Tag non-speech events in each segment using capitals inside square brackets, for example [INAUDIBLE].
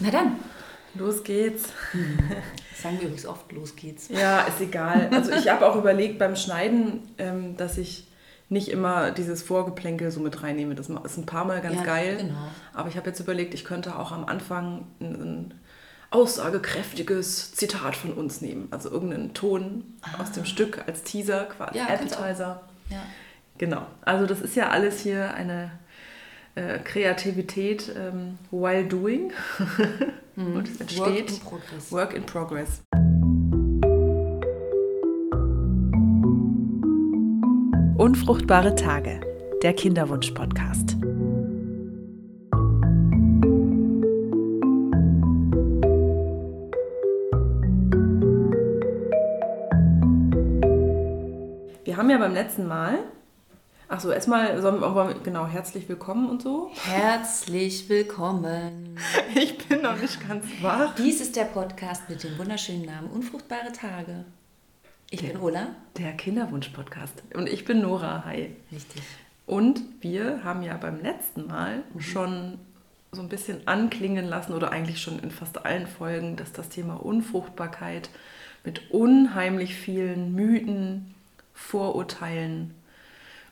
Na dann. Los geht's. Das sagen wir übrigens oft, los geht's. Ja, ist egal. Also ich habe auch überlegt beim Schneiden, ähm, dass ich nicht immer dieses Vorgeplänkel so mit reinnehme. Das ist ein paar Mal ganz Ja, geil. genau. Aber ich habe jetzt überlegt, ich könnte auch am Anfang ein, ein aussagekräftiges Zitat von uns nehmen. Also irgendeinen Ton aus dem Stück als Teaser, quasi Ah. Ja. Appetizer. Ja. Genau. Also das ist ja alles hier eine äh, Kreativität ähm, while doing. [LAUGHS] Und es entsteht Work in progress. Work in progress. Unfruchtbare Tage, der Kinderwunsch-Podcast. Wir haben ja beim letzten Mal, ach so, erstmal, sollen wir- genau, herzlich willkommen und so. Herzlich willkommen. [LAUGHS] Ich bin noch nicht ganz wach. Dies ist der Podcast mit dem wunderschönen Namen Unfruchtbare Tage. Ich bin Ola. Der Kinderwunsch-Podcast. Und ich bin Nora. Hi. Richtig. Und wir haben ja beim letzten Mal Mhm. schon so ein bisschen anklingen lassen oder eigentlich schon in fast allen Folgen, dass das Thema Unfruchtbarkeit mit unheimlich vielen Mythen, Vorurteilen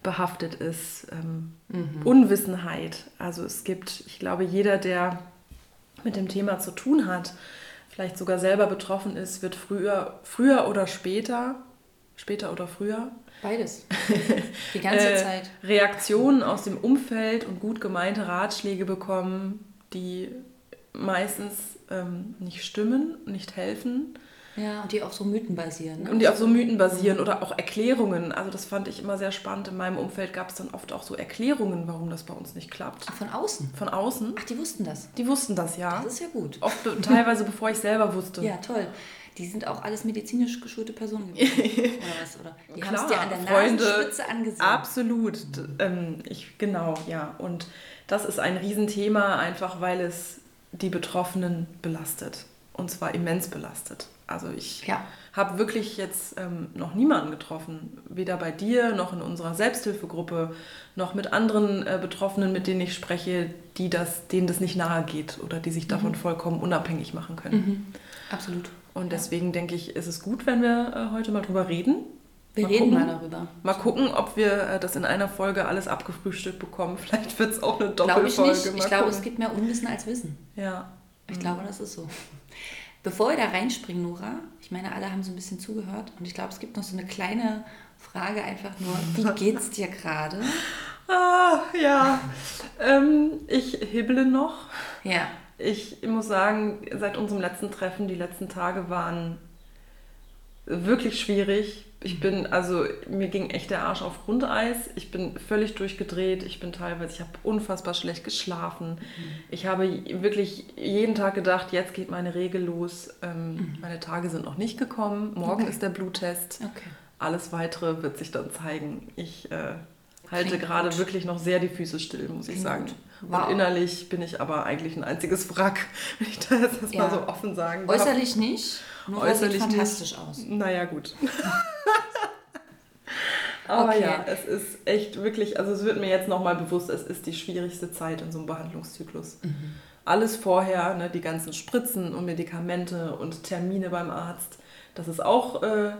behaftet ist, ähm, Mhm. Unwissenheit. Also es gibt, ich glaube, jeder, der mit dem Thema zu tun hat, vielleicht sogar selber betroffen ist, wird früher, früher oder später, später oder früher, Beides. [LAUGHS] Die ganze äh, Zeit. Reaktionen aus dem Umfeld und gut gemeinte Ratschläge bekommen, die meistens ähm, nicht stimmen, nicht helfen Ja, und die auf so Mythen basieren. Ne? und die auf so Mythen basieren oder auch Erklärungen. Also das fand ich immer sehr spannend. In meinem Umfeld gab es dann oft auch so Erklärungen, warum das bei uns nicht klappt. Ach, von außen. Von außen. Ach, die wussten das. Die wussten das ja. Das ist ja gut. Oft teilweise bevor ich selber wusste. Ja, toll. Die sind auch alles medizinisch geschulte Personen gewesen. Oder was? Oder? [LAUGHS] Die haben es Klar, dir an der Freunde, Nasenspitze angesehen. Absolut. Ähm, ich, genau, ja. Und das ist ein Riesenthema, einfach weil es die Betroffenen belastet. Und zwar immens belastet. Also ich Ja. habe wirklich jetzt ähm, noch niemanden getroffen, weder bei dir noch in unserer Selbsthilfegruppe, noch mit anderen äh, Betroffenen, mit denen ich spreche, die das, denen das nicht nahe geht oder die sich davon vollkommen unabhängig machen können. Mhm. Absolut. Und deswegen denke ich, ist es gut, wenn wir äh, heute mal drüber reden. Wir Mal reden gucken. mal darüber. Mal gucken, ob wir äh, das in einer Folge alles abgefrühstückt bekommen. [LAUGHS] Vielleicht wird es auch eine Glaube ich Doppelfolge. nicht. Ich Mal glaube, es gibt mehr Unwissen als Wissen. Ja. Ich glaube, das ist so. Bevor wir da reinspringen, Nora, ich meine, alle haben so ein bisschen zugehört und ich glaube, es gibt noch so eine kleine Frage einfach nur, wie [LAUGHS] geht's dir gerade? Ah, ja. ähm, ich hibble noch. Ja, Ich muss sagen, seit unserem letzten Treffen, die letzten Tage waren wirklich schwierig. Ich bin, also mir ging echt der Arsch auf Grundeis. Ich bin völlig durchgedreht. Ich bin teilweise, ich habe unfassbar schlecht geschlafen. Ich habe wirklich jeden Tag gedacht, jetzt geht meine Regel los. Ähm, Meine Tage sind noch nicht gekommen. Morgen Okay. ist der Bluttest. okay. Alles weitere wird sich dann zeigen. Ich äh, halte gerade gut. wirklich noch sehr die Füße still, muss ich Klingt sagen. gut. Wow. Und innerlich bin ich aber eigentlich ein einziges Wrack, [LAUGHS] wenn ich da jetzt erstmal Ja. so offen sagen darf. Äußerlich nicht, Nora Äußerlich sieht nicht. fantastisch aus. Naja, gut. [LAUGHS] aber Okay. ja, es ist echt wirklich, also es wird mir jetzt nochmal bewusst, es ist die schwierigste Zeit in so einem Behandlungszyklus. Mhm. Alles vorher, ne, die ganzen Spritzen und Medikamente und Termine beim Arzt, das ist auch äh,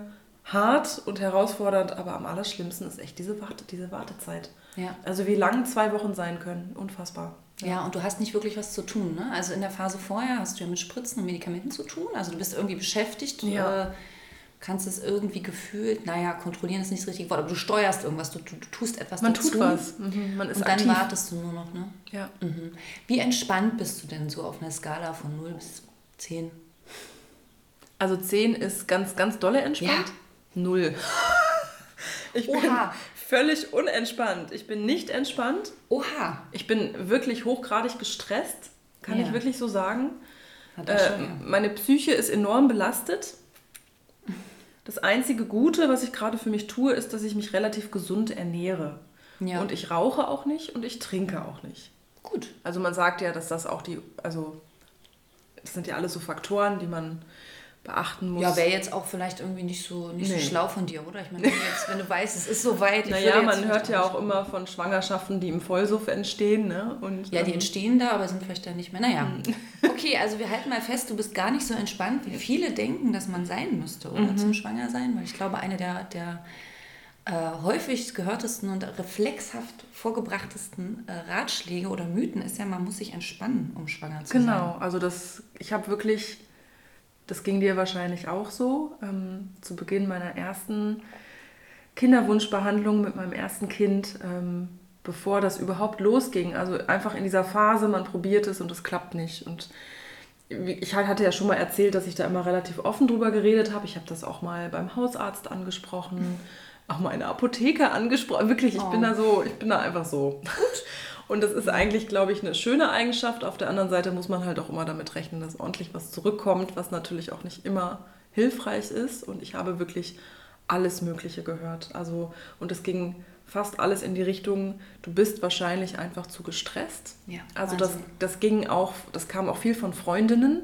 hart und herausfordernd, aber am allerschlimmsten ist echt diese, Warte, diese Wartezeit. Ja. Also wie lang zwei Wochen sein können, unfassbar. Ja, und du hast nicht wirklich was zu tun. Ne? Also in der Phase vorher hast du ja mit Spritzen und Medikamenten zu tun. Also du bist irgendwie beschäftigt, Ja. äh, kannst es irgendwie gefühlt, naja, kontrollieren ist nicht das richtige Wort, aber du steuerst irgendwas, du, du, du tust etwas Man dazu. tut was, mhm. man ist Und dann aktiv. wartest du nur noch, ne? Ja. Mhm. Wie entspannt bist du denn so auf einer Skala von 0 bis 10? Also 10 ist ganz, ganz dolle entspannt. Null. [LAUGHS] Ich bin Oha. völlig unentspannt. Ich bin nicht entspannt. Oha! Ich bin wirklich hochgradig gestresst, kann Ja. ich wirklich so sagen. Hat Äh, meine Psyche ist enorm belastet. Das einzige Gute, was ich gerade für mich tue, ist, dass ich mich relativ gesund ernähre. Ja. Und ich rauche auch nicht und ich trinke auch nicht. Gut. Also man sagt ja, dass das auch die, also das sind ja alles so Faktoren, die man beachten muss. Ja, wäre jetzt auch vielleicht irgendwie nicht so, nicht Nee. so schlau von dir, oder? Ich meine, wenn jetzt, wenn du weißt, es ist soweit. ich Naja, man hört ja auch immer von Schwangerschaften, die im Vollsuff entstehen. Ne? Und, Ja, die entstehen da, aber sind vielleicht dann nicht mehr. Naja. Hm. [LAUGHS] Okay, also wir halten mal fest, du bist gar nicht so entspannt, wie viele denken, dass man sein müsste, oder? Mhm. Zum Schwangersein. Weil ich glaube, eine der, der äh, häufig gehörtesten und reflexhaft vorgebrachtesten äh, Ratschläge oder Mythen ist ja, man muss sich entspannen, um schwanger zu sein. Genau, also das, ich habe wirklich, das ging dir wahrscheinlich auch so, ähm, zu Beginn meiner ersten Kinderwunschbehandlung mit meinem ersten Kind, ähm, bevor das überhaupt losging. Also einfach in dieser Phase, man probiert es und es klappt nicht. Und ich hatte ja schon mal erzählt, dass ich da immer relativ offen drüber geredet habe. Ich habe das auch mal beim Hausarzt angesprochen, auch mal in der Apotheke angesprochen. Wirklich, ich bin Oh. da so, ich bin da einfach so. Und das ist eigentlich, glaube ich, eine schöne Eigenschaft. Auf der anderen Seite muss man halt auch immer damit rechnen, dass ordentlich was zurückkommt, was natürlich auch nicht immer hilfreich ist. Und ich habe wirklich alles Mögliche gehört. Also, und es ging fast alles in die Richtung, du bist wahrscheinlich einfach zu gestresst. Ja, also das, das ging auch, das kam auch viel von Freundinnen,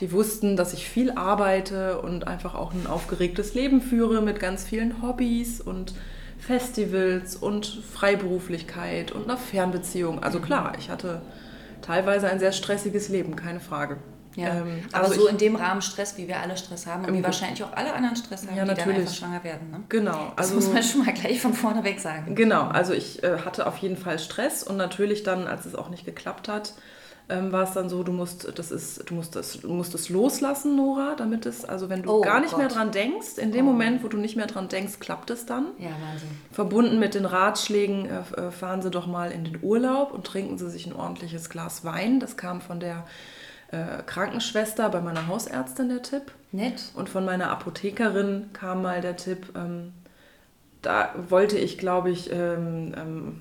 die wussten, dass ich viel arbeite und einfach auch ein aufgeregtes Leben führe mit ganz vielen Hobbys und Festivals und Freiberuflichkeit und einer Fernbeziehung. Mhm. Also klar, ich hatte teilweise ein sehr stressiges Leben, keine Frage. Ja, Ähm, aber also so in dem Rahmen Stress, wie wir alle Stress haben und wie wahrscheinlich auch alle anderen Stress haben, Ja, die dann natürlich. einfach schwanger werden. Ne? Genau, Das also muss man schon mal gleich von vorne weg sagen. Genau, also ich äh, hatte auf jeden Fall Stress und natürlich dann, als es auch nicht geklappt hat, ähm, war es dann so, du musst, das ist, du musst das, du musst es loslassen, Nora, damit es, also wenn du Oh gar nicht mehr Gott. dran denkst, in dem Oh. Moment, wo du nicht mehr dran denkst, klappt es dann. Ja, Wahnsinn. Verbunden mit den Ratschlägen, äh, äh, fahren Sie doch mal in den Urlaub und trinken Sie sich ein ordentliches Glas Wein. Das kam von der äh, Krankenschwester bei meiner Hausärztin der Tipp. Nett. Und von meiner Apothekerin kam mal der Tipp, ähm, da wollte ich, glaube ich, ähm, ähm,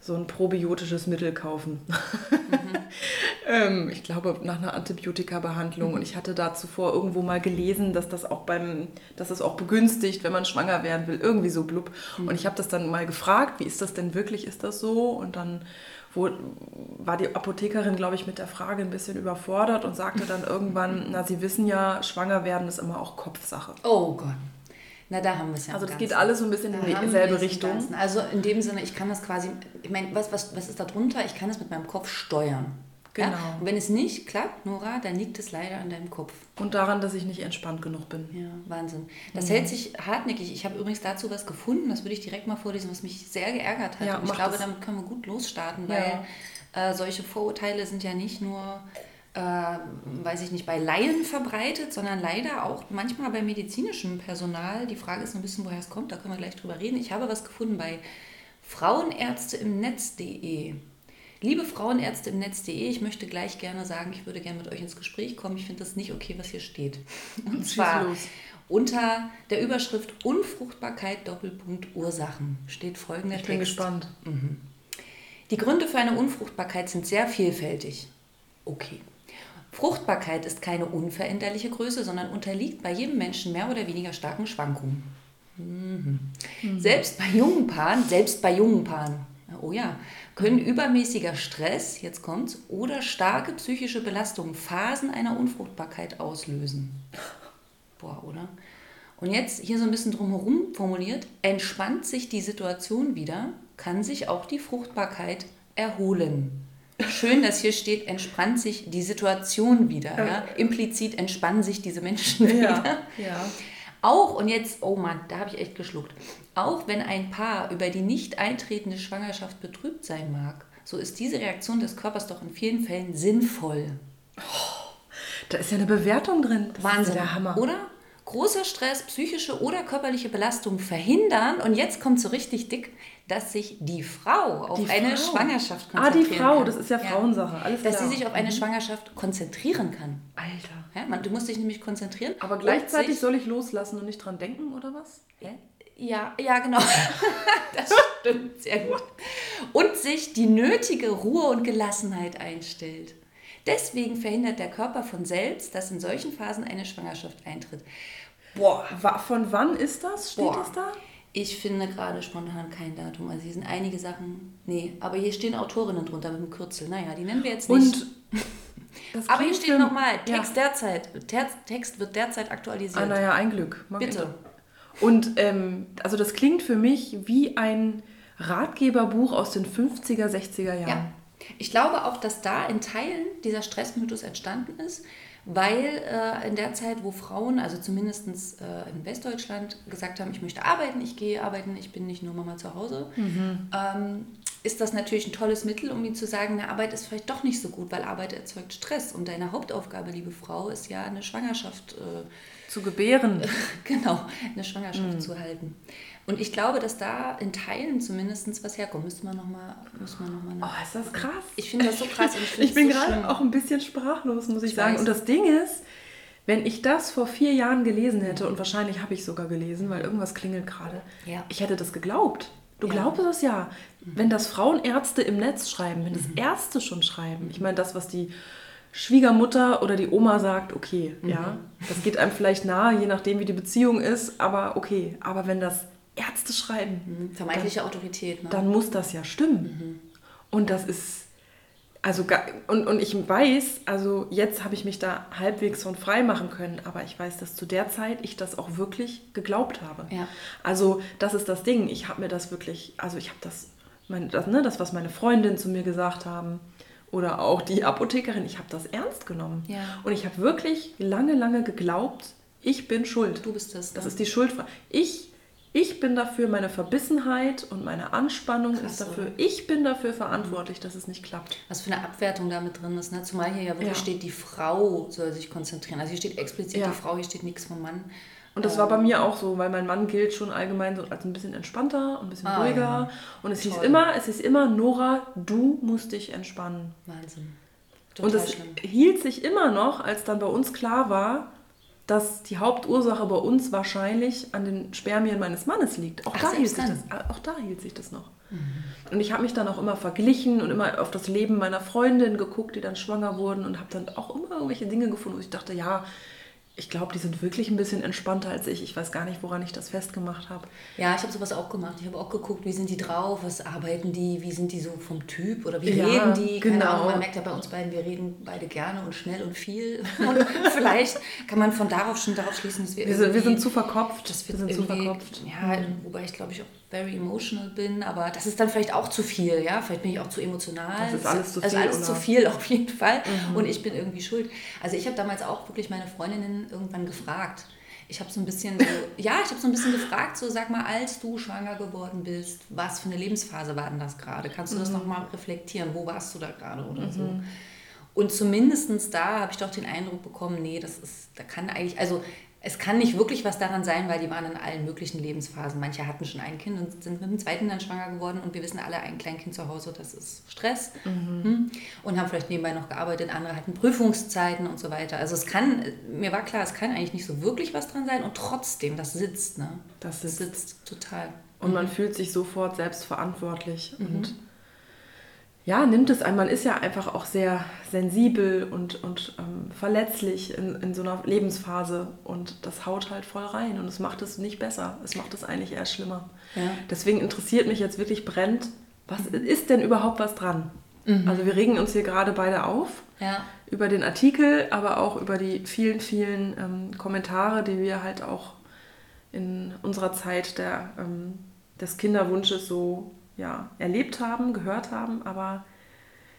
so ein probiotisches Mittel kaufen. [LAUGHS] ähm, ich glaube, nach einer Antibiotika-Behandlung. Und ich hatte da zuvor irgendwo mal gelesen, dass das auch beim, dass es auch begünstigt, wenn man schwanger werden will, irgendwie so blub. Und ich habe das dann mal gefragt, wie ist das denn wirklich, ist das so? Und dann wo, war die Apothekerin, glaube ich, mit der Frage ein bisschen überfordert und sagte dann irgendwann, na, Sie wissen ja, schwanger werden ist immer auch Kopfsache. Oh Gott. Na, da haben wir es ja. Also das geht alles so ein bisschen Da in dieselbe Richtung. Also in dem Sinne, ich kann das quasi, ich meine, was, was, was ist da drunter? Ich kann es mit meinem Kopf steuern. Ja? Genau. Und wenn es nicht klappt, Nora, dann liegt es leider an deinem Kopf. Und daran, dass ich nicht entspannt genug bin. Ja, Wahnsinn. Das Mhm. hält sich hartnäckig. Ich habe übrigens dazu was gefunden, das würde ich direkt mal vorlesen, was mich sehr geärgert hat. Ja, Und ich glaube, das. damit können wir gut losstarten, Ja. weil äh, solche Vorurteile sind ja nicht nur, äh, weiß ich nicht, bei Laien verbreitet, sondern leider auch manchmal bei medizinischem Personal. Die Frage ist ein bisschen, woher es kommt, da können wir gleich drüber reden. Ich habe was gefunden bei Frauenärzte im Netz.de. Liebe Frauenärzte im Netz.de, ich möchte gleich gerne sagen, ich würde gerne mit euch ins Gespräch kommen. Ich finde das nicht okay, was hier steht. [LAUGHS] Und Schieß zwar los. unter der Überschrift Unfruchtbarkeit Doppelpunkt Ursachen steht folgender Ich bin Text. gespannt. Die Gründe für eine Unfruchtbarkeit sind sehr vielfältig. Okay. Fruchtbarkeit ist keine unveränderliche Größe, sondern unterliegt bei jedem Menschen mehr oder weniger starken Schwankungen. Mhm. Selbst bei jungen Paaren, selbst bei jungen Paaren, oh ja, können übermäßiger Stress, jetzt kommt's, oder starke psychische Belastungen Phasen einer Unfruchtbarkeit auslösen. Boah, oder? Und jetzt hier so ein bisschen drumherum formuliert, entspannt sich die Situation wieder, kann sich auch die Fruchtbarkeit erholen. Schön, dass hier steht, entspannt sich die Situation wieder. Ja? Implizit entspannen sich diese Menschen wieder. Ja, ja. Auch, und jetzt, oh Mann, da habe ich echt geschluckt. Auch wenn ein Paar über die nicht eintretende Schwangerschaft betrübt sein mag, so ist diese Reaktion des Körpers doch in vielen Fällen sinnvoll. Da ist ja eine Bewertung drin. Das Wahnsinn, Ist ja der Hammer. oder? Großer Stress, psychische oder körperliche Belastung verhindern, und jetzt kommt so richtig dick, dass sich die Frau auf Die eine Frau. Schwangerschaft Ah, konzentrieren die Frau, kann. das ist ja Frauensache, alles Dass klar. Mhm. sie sich auf eine Schwangerschaft konzentrieren kann. Alter. Ja, man, du musst dich nämlich konzentrieren. Aber gleichzeitig soll ich loslassen und nicht dran denken, oder was? Hä? Ja, ja, genau. [LAUGHS] Das stimmt sehr gut. Und sich die nötige Ruhe und Gelassenheit einstellt. Deswegen verhindert der Körper von selbst, dass in solchen Phasen eine Schwangerschaft eintritt. Boah, von wann ist das? Steht Boah. das da? Ich finde gerade spontan kein Datum. Also hier sind einige Sachen. Nee, aber hier stehen Autorinnen drunter mit dem Kürzel. Naja, die nennen wir jetzt nicht. Und [LAUGHS] das Aber hier steht nochmal, Text ja. derzeit, Text wird derzeit aktualisiert. Ah, naja, ein Glück. Mag Bitte. Und ähm, also das klingt für mich wie ein Ratgeberbuch aus den 50er, 60er Jahren. Ja. Ich glaube auch, dass da in Teilen dieser Stressmythos entstanden ist, weil äh, in der Zeit, wo Frauen, also zumindest äh, in Westdeutschland, gesagt haben, ich möchte arbeiten, ich gehe arbeiten, ich bin nicht nur Mama zu Hause, mhm. ähm, ist das natürlich ein tolles Mittel, um ihnen zu sagen, eine Arbeit ist vielleicht doch nicht so gut, weil Arbeit erzeugt Stress. Und deine Hauptaufgabe, liebe Frau, ist ja eine Schwangerschaft äh, zu gebären. [LAUGHS] genau, eine Schwangerschaft mhm. zu halten. Und ich glaube, dass da in Teilen zumindest was herkommt. Müssen wir nochmal noch Oh, ist das krass. Ich finde das so krass. Und ich, ich bin so gerade auch ein bisschen sprachlos, muss ich, ich sagen. Weiß. Und das Ding ist, wenn ich das vor vier Jahren gelesen hätte, und wahrscheinlich habe ich sogar gelesen, weil irgendwas klingelt gerade, ja. ich hätte das geglaubt. Du ja. glaubst das ja. Wenn das Frauenärzte im Netz schreiben, wenn das mhm. Ärzte schon schreiben, ich meine, das, was die Schwiegermutter oder die Oma sagt, okay, mhm. ja, das geht einem vielleicht nahe, je nachdem, wie die Beziehung ist, aber okay. Aber wenn das Ärzte schreiben, mhm. vermeintliche dann, Autorität, ne? dann muss das ja stimmen. Mhm. Und das ist, also, und, und ich weiß, also jetzt habe ich mich da halbwegs von frei machen können, aber ich weiß, dass zu der Zeit ich das auch wirklich geglaubt habe. Ja. Also, das ist das Ding. Ich habe mir das wirklich, also ich habe das, mein, das, ne, das, was meine Freundinnen zu mir gesagt haben, oder auch die Apothekerin, ich habe das ernst genommen. Ja. Und ich habe wirklich lange, lange geglaubt, ich bin schuld. Du bist das. Das ne? ist die Schuld. Ich ich bin dafür, meine Verbissenheit und meine Anspannung Krass, ist dafür, oder? ich bin dafür verantwortlich, dass es nicht klappt. Was für eine Abwertung da mit drin ist. Ne? Zumal hier ja wirklich ja. steht, die Frau soll sich konzentrieren. Also hier steht explizit ja. die Frau, hier steht nichts vom Mann. Und das ähm, war bei mir auch so, weil mein Mann gilt schon allgemein so als ein bisschen entspannter, ein bisschen ah, ruhiger. Ja. Und es Toll. hieß immer, es hieß immer, Nora, du musst dich entspannen. Wahnsinn. Total und es schlimm. hielt sich immer noch, als dann bei uns klar war, dass die Hauptursache bei uns wahrscheinlich an den Spermien meines Mannes liegt. Auch, Ach, da, hielt sich das, auch da hielt sich das noch. Mhm. Und ich habe mich dann auch immer verglichen und immer auf das Leben meiner Freundin geguckt, die dann schwanger wurden und habe dann auch immer irgendwelche Dinge gefunden, wo ich dachte, ja, ich glaube, die sind wirklich ein bisschen entspannter als ich. Ich weiß gar nicht, woran ich das festgemacht habe. Ja, ich habe sowas auch gemacht. Ich habe auch geguckt, wie sind die drauf, was arbeiten die, wie sind die so vom Typ oder wie ja, reden die. Keine genau. Ahnung, man merkt ja bei uns beiden, wir reden beide gerne und schnell und viel. [LAUGHS] Und vielleicht kann man von darauf schon darauf schließen, dass wir, wir, sind, wir sind zu verkopft. Dass wir, wir sind zu verkopft. Ja, mhm. wobei ich glaube ich auch very emotional bin, aber das ist dann vielleicht auch zu viel, ja, vielleicht bin ich auch zu emotional. Das ist alles zu viel. Also alles oder? zu viel auf jeden Fall mhm. und ich bin irgendwie schuld. Also ich habe damals auch wirklich meine Freundinnen irgendwann gefragt. Ich habe so ein bisschen so, [LAUGHS] ja, ich habe so ein bisschen gefragt, so sag mal, als du schwanger geworden bist, was für eine Lebensphase war denn das gerade? Kannst du das mhm. nochmal reflektieren? Wo warst du da gerade oder mhm. so? Und zumindest da habe ich doch den Eindruck bekommen, nee, das ist, da kann eigentlich, also es kann nicht wirklich was daran sein, weil die waren in allen möglichen Lebensphasen. Manche hatten schon ein Kind und sind mit dem zweiten dann schwanger geworden und wir wissen alle, ein Kleinkind zu Hause, das ist Stress. Mhm. Hm? Und haben vielleicht nebenbei noch gearbeitet, andere hatten Prüfungszeiten und so weiter. Also es kann, mir war klar, es kann eigentlich nicht so wirklich was dran sein und trotzdem, das sitzt, ne? Das sitzt, das sitzt total. Und man mhm. fühlt sich sofort selbstverantwortlich mhm. und ja, nimmt es ein. Man ist ja einfach auch sehr sensibel und, und ähm, verletzlich in, in so einer Lebensphase und das haut halt voll rein und es macht es nicht besser. Es macht es eigentlich eher schlimmer. Ja. Deswegen interessiert mich jetzt wirklich brennend, was ist denn überhaupt was dran? Mhm. Also wir regen uns hier gerade beide auf ja. über den Artikel, aber auch über die vielen, vielen ähm, Kommentare, die wir halt auch in unserer Zeit der, ähm, des Kinderwunsches so ja, erlebt haben, gehört haben, aber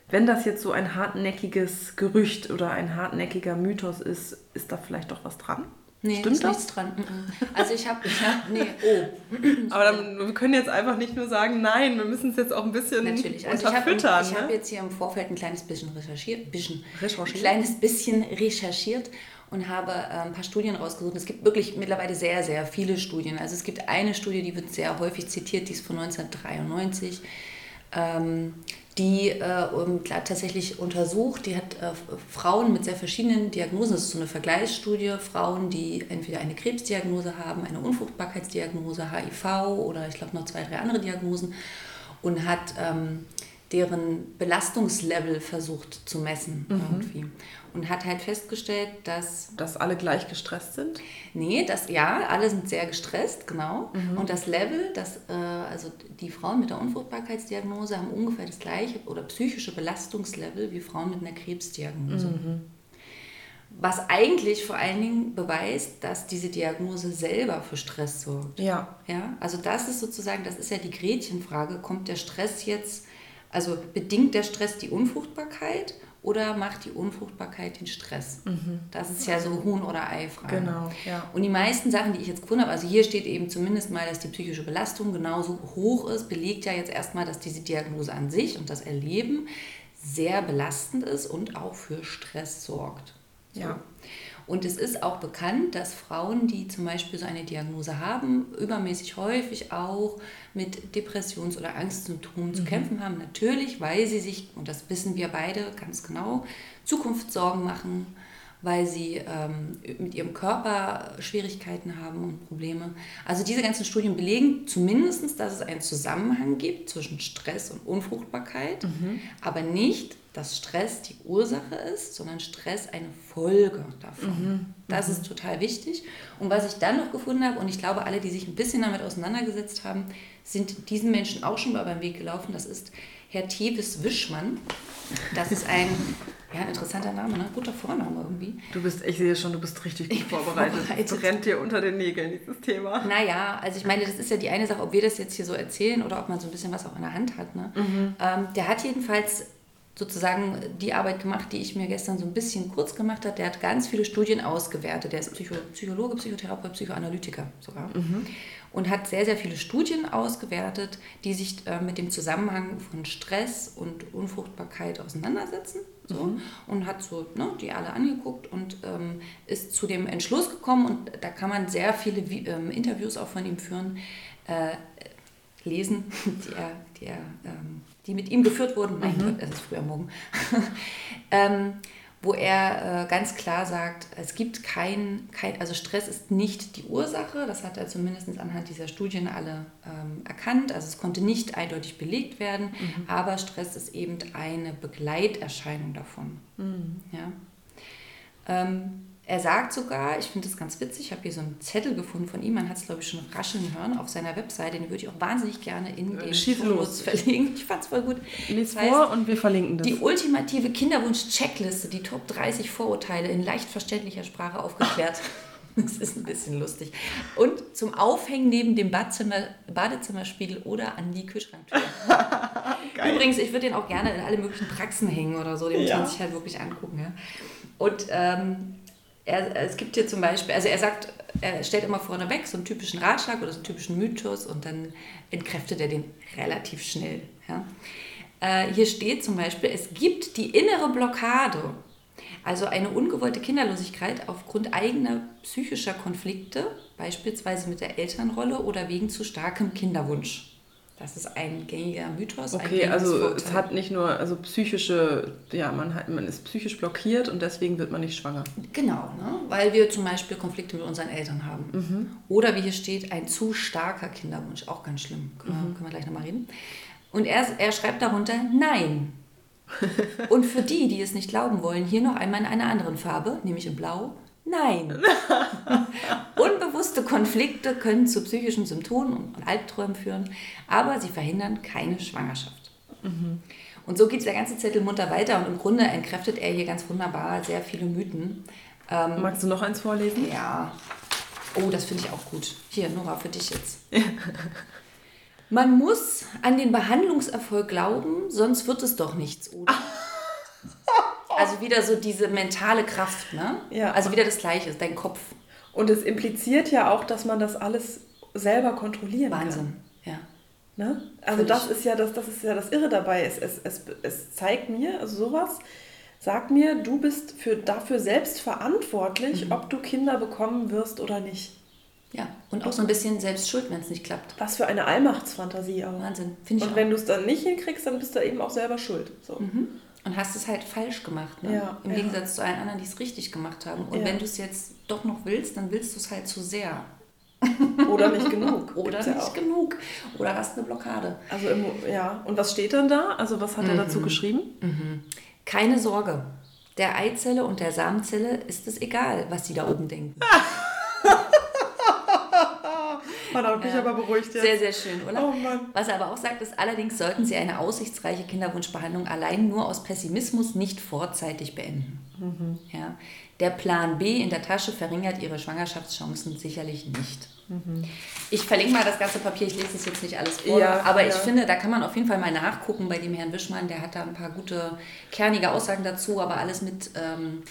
wenn das jetzt so ein hartnäckiges Gerücht oder ein hartnäckiger Mythos ist, ist da vielleicht doch was dran? Nee, Stimmt ist das? nichts dran. Also ich habe, [LAUGHS] ja, nee, oh. Aber dann, wir können jetzt einfach nicht nur sagen, nein, wir müssen es jetzt auch ein bisschen Natürlich. Also unterfüttern. Ich habe ne? hab jetzt hier im Vorfeld ein kleines bisschen recherchiert, bisschen, recherchiert. Ein kleines bisschen recherchiert und habe äh, ein paar Studien rausgesucht. Es gibt wirklich mittlerweile sehr, sehr viele Studien. Also es gibt eine Studie, die wird sehr häufig zitiert, die ist von 1993. Ähm, die äh, tatsächlich untersucht, die hat äh, Frauen mit sehr verschiedenen Diagnosen, das ist so eine Vergleichsstudie, Frauen, die entweder eine Krebsdiagnose haben, eine Unfruchtbarkeitsdiagnose, HIV oder ich glaube noch zwei, drei andere Diagnosen und hat ähm, deren Belastungslevel versucht zu messen mhm. irgendwie und hat halt festgestellt, dass... Dass alle gleich gestresst sind? Nee, das, ja, alle sind sehr gestresst, genau. Mhm. Und das Level, das, äh, also die Frauen mit der Unfruchtbarkeitsdiagnose haben ungefähr das gleiche oder psychische Belastungslevel wie Frauen mit einer Krebsdiagnose. Mhm. Was eigentlich vor allen Dingen beweist, dass diese Diagnose selber für Stress sorgt. Ja. Ja, also das ist sozusagen, das ist ja die Gretchenfrage. Kommt der Stress jetzt, also bedingt der Stress die Unfruchtbarkeit oder macht die Unfruchtbarkeit den Stress? Das ist ja so Huhn- oder Ei-Frage. Genau, ja. Und die meisten Sachen, die ich jetzt gefunden habe, also hier steht eben zumindest mal, dass die psychische Belastung genauso hoch ist, belegt ja jetzt erstmal, dass diese Diagnose an sich und das Erleben sehr belastend ist und auch für Stress sorgt. So. Ja. Und es ist auch bekannt, dass Frauen, die zum Beispiel so eine Diagnose haben, übermäßig häufig auch mit Depressions- oder Angstsymptomen zu kämpfen haben. Natürlich, weil sie sich, und das wissen wir beide ganz genau, Zukunftssorgen machen, weil sie ähm, mit ihrem Körper Schwierigkeiten haben und Probleme. Also diese ganzen Studien belegen zumindest, dass es einen Zusammenhang gibt zwischen Stress und Unfruchtbarkeit, aber nicht, dass Stress die Ursache ist, sondern Stress eine Folge davon. Das ist total wichtig. Und was ich dann noch gefunden habe, und ich glaube, alle, die sich ein bisschen damit auseinandergesetzt haben, sind diesen Menschen auch schon mal beim Weg gelaufen. Das ist Herr Tevis Wischmann. Das ist ein, ja, ein interessanter Name, ne? guter Vorname irgendwie. Du bist, ich sehe schon, du bist richtig gut vorbereitet. vorbereitet. Es brennt dir unter den Nägeln, dieses Thema. Naja, also ich meine, das ist ja die eine Sache, ob wir das jetzt hier so erzählen oder ob man so ein bisschen was auch in der Hand hat. Ne? Ähm, der hat jedenfalls sozusagen die Arbeit gemacht, die ich mir gestern so ein bisschen kurz gemacht habe. Der hat ganz viele Studien ausgewertet. Der ist Psycho Psychologe, Psychotherapeut, Psychoanalytiker sogar. Und hat sehr, sehr viele Studien ausgewertet, die sich äh, mit dem Zusammenhang von Stress und Unfruchtbarkeit auseinandersetzen. So. Und hat so ne, die alle angeguckt und ähm, ist zu dem Entschluss gekommen. Und da kann man sehr viele Vi- ähm, Interviews auch von ihm führen. Äh, lesen, [LAUGHS] die, er, die, er, ähm, die mit ihm geführt wurden. Mein Gott, es ist früh am Morgen. [LAUGHS] wo er äh, ganz klar sagt, es gibt kein, kein, also Stress ist nicht die Ursache, das hat er zumindest anhand dieser Studien alle ähm, erkannt, also es konnte nicht eindeutig belegt werden, aber Stress ist eben eine Begleiterscheinung davon. Ja. Ähm, er sagt sogar, ich finde das ganz witzig, ich habe hier so einen Zettel gefunden von ihm, man hat es glaube ich schon rascheln hören auf seiner Webseite, den würde ich auch wahnsinnig gerne in Äh, den Shownotes verlinken. Ich fand es voll gut. Lies Das heißt, vor und wir verlinken das. die ultimative Kinderwunsch-Checkliste, die Top 30 Vorurteile in leicht verständlicher Sprache aufgeklärt. [LAUGHS] Das ist ein bisschen lustig. Und zum Aufhängen neben dem Badzimmer, Badezimmerspiegel oder an die Kühlschranktür. [LAUGHS] Übrigens, ich würde den auch gerne in alle möglichen Praxen hängen oder so. Den muss Ja. man sich halt wirklich angucken. Ja. Und ähm, er, es gibt hier zum Beispiel, also er sagt, er stellt immer vorneweg so einen typischen Ratschlag oder so einen typischen Mythos und dann entkräftet er den relativ schnell. Ja. Äh, hier steht zum Beispiel, es gibt die innere Blockade, also eine ungewollte Kinderlosigkeit aufgrund eigener psychischer Konflikte, beispielsweise mit der Elternrolle oder wegen zu starkem Kinderwunsch. Das ist ein gängiger Mythos. Okay, also es Vorurteil. hat nicht nur also psychische, ja, man, hat, man ist psychisch blockiert und deswegen wird man nicht schwanger. Genau, ne? weil wir zum Beispiel Konflikte mit unseren Eltern haben. Oder wie hier steht, ein zu starker Kinderwunsch, auch ganz schlimm. Können, wir, können wir gleich nochmal reden. Und er, er schreibt darunter, nein. [LAUGHS] Und für die, die es nicht glauben wollen, hier noch einmal in einer anderen Farbe, nämlich in Blau, nein. [LAUGHS] Unbewusste Konflikte können zu psychischen Symptomen und Albträumen führen, aber sie verhindern keine Schwangerschaft. Und so geht der ganze Zettel munter weiter und im Grunde entkräftet er hier ganz wunderbar sehr viele Mythen. Ähm, Magst du noch eins vorlesen? ja. Oh, das finde ich auch gut. Hier, Nora, für dich jetzt. [LAUGHS] Man muss an den Behandlungserfolg glauben, sonst wird es doch nichts, oder? [LAUGHS] Also wieder so diese mentale Kraft, ne? Ja. Also wieder das Gleiche, dein Kopf. Und es impliziert ja auch, dass man das alles selber kontrollieren Wahnsinn. Ja. kann. Ne? Also Völlig. das ist ja das, das ist ja das Irre dabei. Es, es, es, es zeigt mir, also sowas, sagt mir, du bist für, dafür selbst verantwortlich, Mhm. ob du Kinder bekommen wirst oder nicht. Ja. Und auch so ein bisschen selbst schuld, wenn es nicht klappt. Was für eine Allmachtsfantasie auch. Wahnsinn. Finde ich Und auch. wenn du es dann nicht hinkriegst, dann bist du eben auch selber schuld. So. Und hast es halt falsch gemacht. Ne? Ja, Im ja. Gegensatz zu allen anderen, die es richtig gemacht haben. Und Ja. wenn du es jetzt doch noch willst, dann willst du es halt zu sehr. [LAUGHS] Oder nicht genug. [LAUGHS] Oder Gibt's nicht genug. Oder hast eine Blockade. Also im, ja, und was steht dann da? Also was hat er Mhm. dazu geschrieben? Keine Sorge. Der Eizelle und der Samenzelle ist es egal, was sie da oben denken. [LAUGHS] Oh, da bin ich aber beruhigt jetzt. Sehr, sehr schön, oder? Oh Mann. Was er aber auch sagt, ist, allerdings sollten Sie eine aussichtsreiche Kinderwunschbehandlung allein nur aus Pessimismus nicht vorzeitig beenden. Mhm. Ja? Der Plan B in der Tasche verringert Ihre Schwangerschaftschancen sicherlich nicht. Mhm. Ich verlinke mal das ganze Papier, ich lese es jetzt nicht alles vor, ja, aber ja. ich finde, da kann man auf jeden Fall mal nachgucken bei dem Herrn Wischmann, der hat da ein paar gute, kernige Aussagen dazu, aber alles mit... Ähm,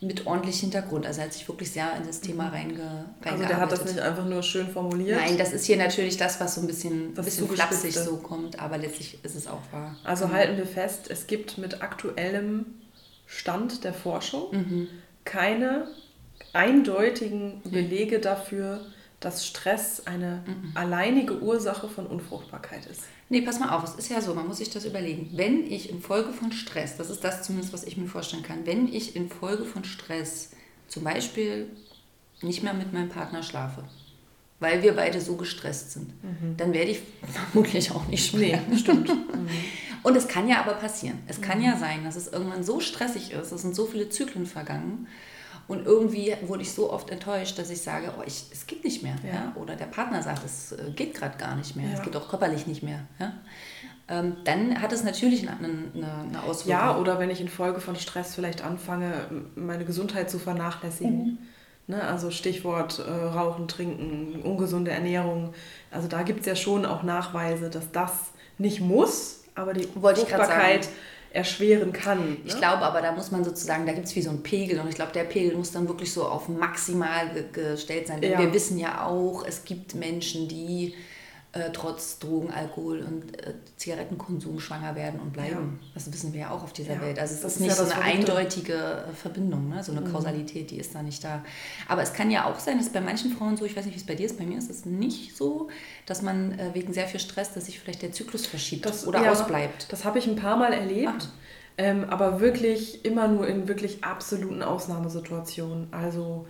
mit ordentlich Hintergrund. Also er hat sich wirklich sehr in das Thema reinge, reingearbeitet. Also der hat das nicht einfach nur schön formuliert? Nein, das ist hier natürlich das, was so ein bisschen, bisschen flapsig so kommt, aber letztlich ist es auch wahr. Also mhm. halten wir fest, es gibt mit aktuellem Stand der Forschung mhm. keine eindeutigen Belege dafür, dass Stress eine mhm. alleinige Ursache von Unfruchtbarkeit ist. Nee, pass mal auf, es ist ja so, man muss sich das überlegen. Wenn ich infolge von Stress, das ist das zumindest, was ich mir vorstellen kann, wenn ich infolge von Stress zum Beispiel nicht mehr mit meinem Partner schlafe, weil wir beide so gestresst sind, mhm. dann werde ich [LAUGHS] vermutlich auch nicht schwanger. Nee, stimmt. [LAUGHS] Mhm. Und es kann ja aber passieren. Es kann ja mhm. sein, dass es irgendwann so stressig ist, es sind so viele Zyklen vergangen, und irgendwie wurde ich so oft enttäuscht, dass ich sage, oh, ich, es geht nicht mehr. Ja. ja? Oder der Partner sagt, es äh, geht gerade gar nicht mehr. Ja. Es geht auch körperlich nicht mehr. Ja? Ähm, dann hat es natürlich eine, eine, eine, Auswirkung. Ja, oder wenn ich infolge von Stress vielleicht anfange, meine Gesundheit zu vernachlässigen. Mhm. Ne, also Stichwort äh, Rauchen, Trinken, ungesunde Ernährung. Also da gibt es ja schon auch Nachweise, dass das nicht muss, aber die Wollte Fruchtbarkeit erschweren kann. Ne? Ich glaube aber, da muss man sozusagen, da gibt es wie so einen Pegel und ich glaube, der Pegel muss dann wirklich so auf maximal ge gestellt sein. Denn ja. wir wissen ja auch, es gibt Menschen, die äh, trotz Drogen, Alkohol und äh, Zigarettenkonsum schwanger werden und bleiben. Ja. Das wissen wir ja auch auf dieser ja. Welt. Also es das ist nicht ist ja so eine eindeutige äh, Verbindung, ne? so eine mhm. Kausalität, die ist da nicht da. Aber es kann ja auch sein, dass bei manchen Frauen so, ich weiß nicht, wie es bei dir ist, bei mir ist es nicht so, dass man äh, wegen sehr viel Stress, dass sich vielleicht der Zyklus verschiebt das, oder ausbleibt. Das habe ich ein paar Mal erlebt. Ähm, aber wirklich immer nur in wirklich absoluten Ausnahmesituationen. Also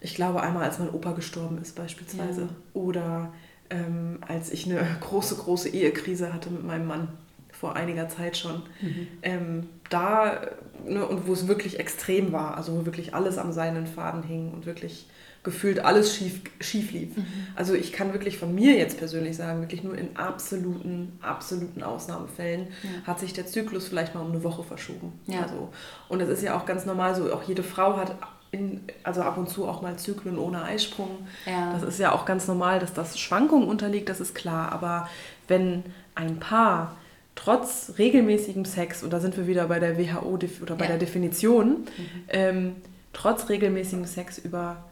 ich glaube einmal, als mein Opa gestorben ist beispielsweise. Oder ähm, als ich eine [LAUGHS] große, große Ehekrise hatte mit meinem Mann vor einiger Zeit schon. Mhm. Ähm, da, ne, und wo es wirklich extrem war, also wo wirklich alles am seinen Faden hing und wirklich gefühlt alles schief, schief lief. Mhm. Also ich kann wirklich von mir jetzt persönlich sagen, wirklich nur in absoluten, absoluten Ausnahmefällen ja. hat sich der Zyklus vielleicht mal um eine Woche verschoben. Ja. Also, und das ist ja auch ganz normal so, auch jede Frau hat in, also ab und zu auch mal Zyklen ohne Eisprung. Ja. Das ist ja auch ganz normal, dass das Schwankungen unterliegt, das ist klar. Aber wenn ein Paar trotz regelmäßigem Sex, und da sind wir wieder bei der WHO oder bei ja. der Definition, mhm. ähm, trotz regelmäßigem Sex über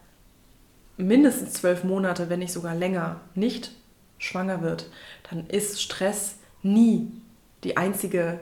mindestens zwölf Monate, wenn nicht sogar länger, nicht schwanger wird, dann ist Stress nie die einzige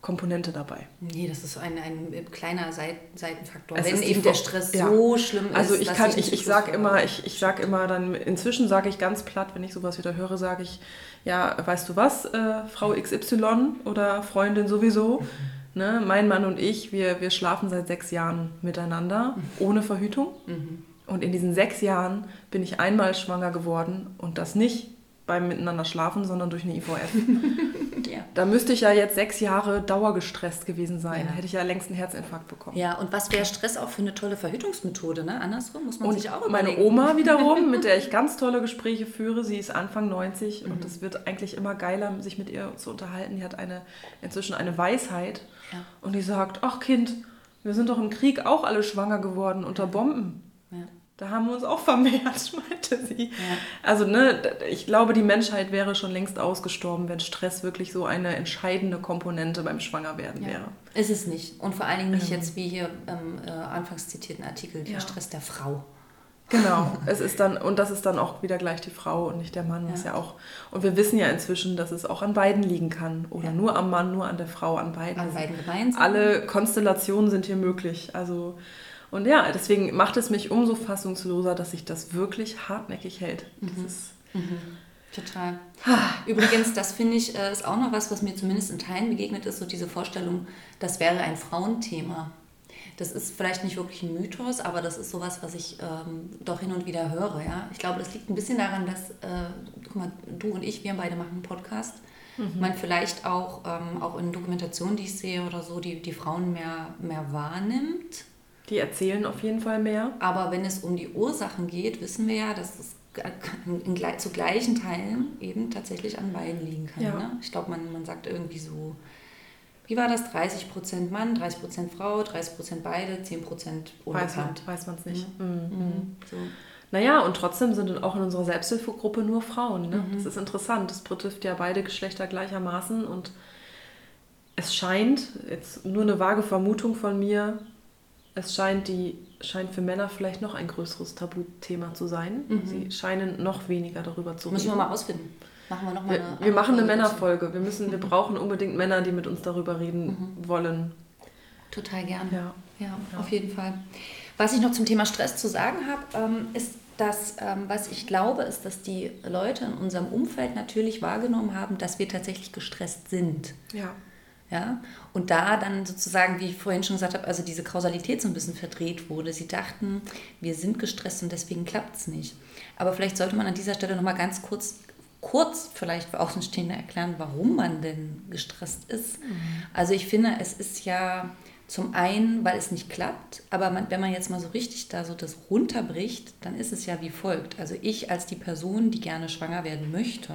Komponente dabei. Nee, das ist ein, ein kleiner Seitenfaktor. Es Wenn eben der Stress ja. so schlimm ist. Also ich kann, ich, ich sage immer, ich, ich sage immer dann, inzwischen sage ich ganz platt, wenn ich sowas wieder höre, sage ich, ja, weißt du was, äh, Frau XY oder Freundin sowieso, mhm. ne, mein Mann und ich, wir, wir schlafen seit sechs Jahren miteinander, mhm. ohne Verhütung. Mhm. Und in diesen sechs Jahren bin ich einmal schwanger geworden und das nicht beim Miteinander schlafen, sondern durch eine IVF. [LAUGHS] ja. Da müsste ich ja jetzt sechs Jahre dauergestresst gewesen sein. Ja. Hätte ich ja längst einen Herzinfarkt bekommen. Ja, und was wäre Stress auch für eine tolle Verhütungsmethode, ne? Andersrum muss man und sich auch überlegen. Meine Oma wiederum, mit der [LAUGHS] ich ganz tolle Gespräche führe, sie ist Anfang 90 mhm. und es wird eigentlich immer geiler, sich mit ihr zu unterhalten. Die hat eine, inzwischen eine Weisheit ja. und die sagt, ach Kind, wir sind doch im Krieg auch alle schwanger geworden unter Bomben. Ja. Da haben wir uns auch vermehrt, [LAUGHS] meinte sie. Ja. Also, ne, ich glaube, die Menschheit wäre schon längst ausgestorben, wenn Stress wirklich so eine entscheidende Komponente beim Schwangerwerden ja. wäre. Ist es nicht. Und vor allen Dingen nicht ähm. jetzt wie hier im äh, anfangs zitierten Artikel, der ja. Stress der Frau. Genau, [LAUGHS] es ist dann, und das ist dann auch wieder gleich die Frau und nicht der Mann, was ja auch. Und wir wissen ja inzwischen, dass es auch an beiden liegen kann. Oder nur am Mann, nur an der Frau, an beiden. An beiden gemeinsam. Alle Konstellationen sind hier möglich. Also und ja, deswegen macht es mich umso fassungsloser, dass sich das wirklich hartnäckig hält. Mhm. Ist, mhm. Total. Übrigens, das finde ich, äh, ist auch noch was, was mir zumindest in Teilen begegnet ist, so diese Vorstellung, das wäre ein Frauenthema. Das ist vielleicht nicht wirklich ein Mythos, aber das ist sowas, was ich ähm, doch hin und wieder höre. Ja? Ich glaube, das liegt ein bisschen daran, dass, äh, guck mal, du und ich, wir beide machen einen Podcast. Mhm. Man vielleicht auch, ähm, auch in Dokumentationen, die ich sehe oder so, die, die Frauen mehr, mehr wahrnimmt die erzählen auf jeden Fall mehr. Aber wenn es um die Ursachen geht, wissen wir ja, dass es in, in, zu gleichen Teilen eben tatsächlich an beiden liegen kann. Ja. Ne? Ich glaube, man, man sagt irgendwie so, wie war das? 30% Mann, 30% Frau, 30% beide, 10% unbekannt. Weiß man es nicht. Mhm. Mhm. So. Naja, und trotzdem sind auch in unserer Selbsthilfegruppe nur Frauen. Ne? Mhm. Das ist interessant. Das betrifft ja beide Geschlechter gleichermaßen. Und es scheint, jetzt nur eine vage Vermutung von mir, es scheint, die, scheint für Männer vielleicht noch ein größeres Tabuthema zu sein. Mhm. Sie scheinen noch weniger darüber zu Müssen wir reden. mal ausfinden. Machen wir nochmal Wir, eine. wir machen eine. Männerfolge. Wir, müssen, wir Mhm. brauchen unbedingt Männer, die mit uns darüber reden Mhm. wollen. Total gern. Ja. Ja, Ja. auf jeden Fall. Was ich noch zum Thema Stress zu sagen habe, ähm, ist, dass, ähm, was ich glaube, ist, dass die Leute in unserem Umfeld natürlich wahrgenommen haben, dass wir tatsächlich gestresst sind. Ja. Ja? Und da dann sozusagen, wie ich vorhin schon gesagt habe, also diese Kausalität so ein bisschen verdreht wurde. Sie dachten, wir sind gestresst und deswegen klappt es nicht. Aber vielleicht sollte man an dieser Stelle nochmal ganz kurz, kurz vielleicht für Außenstehende erklären, warum man denn gestresst ist. Also ich finde, es ist ja zum einen, weil es nicht klappt, aber man, wenn man jetzt mal so richtig da so das runterbricht, dann ist es ja wie folgt. Also ich als die Person, die gerne schwanger werden möchte,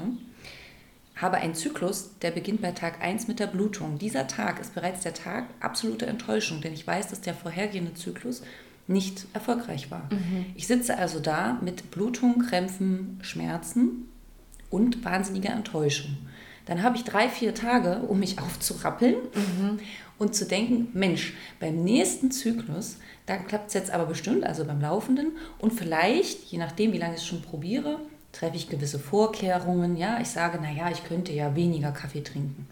habe einen Zyklus, der beginnt bei Tag 1 mit der Blutung. Dieser Tag ist bereits der Tag absoluter Enttäuschung, denn ich weiß, dass der vorhergehende Zyklus nicht erfolgreich war. Ich sitze also da mit Blutung, Krämpfen, Schmerzen und wahnsinniger Enttäuschung. Dann habe ich drei, vier Tage, um mich [LAUGHS] aufzurappeln und zu denken, Mensch, beim nächsten Zyklus, da klappt es jetzt aber bestimmt, also beim Laufenden und vielleicht, je nachdem, wie lange ich es schon probiere, treffe ich gewisse Vorkehrungen. Ja, ich sage, naja, ich könnte ja weniger Kaffee trinken.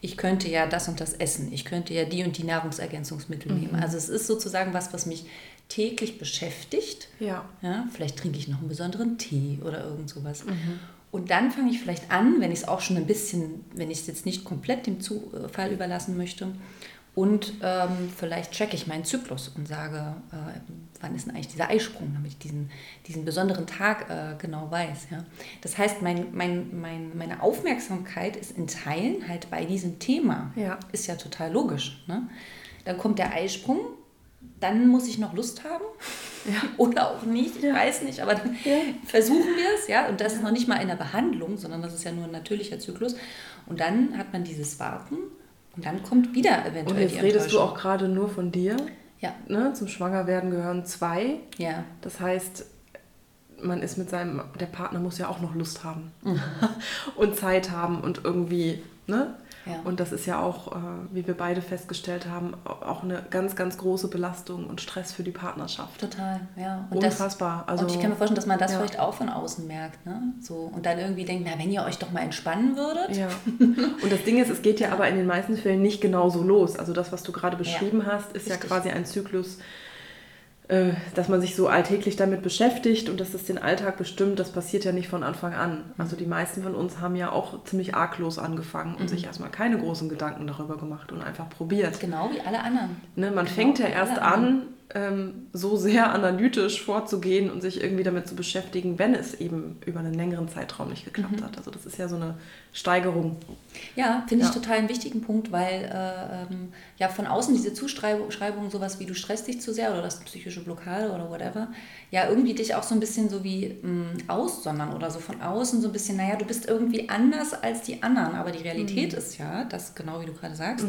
Ich könnte ja das und das essen. Ich könnte ja die und die Nahrungsergänzungsmittel nehmen. Also es ist sozusagen was, was mich täglich beschäftigt. Ja. Ja, vielleicht trinke ich noch einen besonderen Tee oder irgend sowas. Und dann fange ich vielleicht an, wenn ich es auch schon ein bisschen, wenn ich es jetzt nicht komplett dem Zufall überlassen möchte. Und ähm, vielleicht checke ich meinen Zyklus und sage, äh, wann ist denn eigentlich dieser Eisprung, damit ich diesen, diesen besonderen Tag äh, genau weiß. Ja? Das heißt, mein, mein, mein, meine Aufmerksamkeit ist in Teilen halt bei diesem Thema. Ja. Ist ja total logisch. Ne? Dann kommt der Eisprung, dann muss ich noch Lust haben. [LAUGHS] Oder auch nicht, ich weiß nicht, aber dann versuchen wir es, ja. Und das ist noch nicht mal in der Behandlung, sondern das ist ja nur ein natürlicher Zyklus. Und dann hat man dieses Warten und dann kommt wieder eventuell Und jetzt redest du auch gerade nur von dir. Ja, Ne? Zum Schwangerwerden gehören zwei. ja, Das heißt, man ist mit seinem, der Partner muss ja auch noch Lust haben Mhm. [LAUGHS] und Zeit haben und irgendwie, ne? Ja. Und das ist ja auch, äh, wie wir beide festgestellt haben, auch eine ganz, ganz große Belastung und Stress für die Partnerschaft. total, ja. Und Unfassbar. Das, Also, und ich kann mir vorstellen, dass man das ja. vielleicht auch von außen merkt, ne? So, und dann irgendwie denkt, na, wenn ihr euch doch mal entspannen würdet. Ja. Und das Ding ist, es geht ja [LAUGHS] aber in den meisten Fällen nicht genau so los. Also das, was du gerade beschrieben hast, ist ja Richtig. quasi ein Zyklus, dass man sich so alltäglich damit beschäftigt und dass das den Alltag bestimmt, das passiert ja nicht von Anfang an. Also die meisten von uns haben ja auch ziemlich arglos angefangen und sich erstmal keine großen Gedanken darüber gemacht und einfach probiert. Genau wie alle anderen. Ne, man Genau, fängt ja erst an, ähm, so sehr analytisch vorzugehen und sich irgendwie damit zu beschäftigen, wenn es eben über einen längeren Zeitraum nicht geklappt hat. Also das ist ja so eine Steigerung. Ja, finde ich Ja. total einen wichtigen Punkt, weil äh, ähm, ja von außen diese Zuschreibung, sowas wie du stresst dich zu sehr oder das psychische Blockade oder whatever, ja irgendwie dich auch so ein bisschen so wie mh, aussondern oder so von außen so ein bisschen, naja, du bist irgendwie anders als die anderen, aber die Realität Mhm. ist ja, das genau wie du gerade sagst,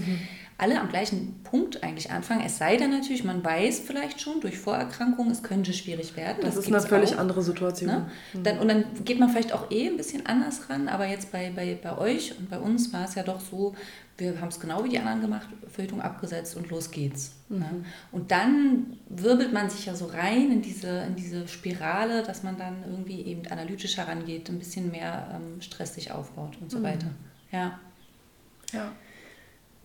alle am gleichen Punkt eigentlich anfangen, es sei denn natürlich, man weiß vielleicht schon durch Vorerkrankungen, es könnte schwierig werden. Das, ist gibt's eine völlig auch. andere Situation. Ne? Dann, und dann geht man vielleicht auch eh ein bisschen anders ran, aber jetzt bei, bei, bei euch und bei uns war es ja doch so, wir haben es genau wie die anderen gemacht, Verhütung abgesetzt und los geht's. Ne? Und dann wirbelt man sich ja so rein in diese, in diese Spirale, dass man dann irgendwie eben analytisch herangeht, ein bisschen mehr ähm, Stress sich aufbaut und so weiter. Ja. Ja.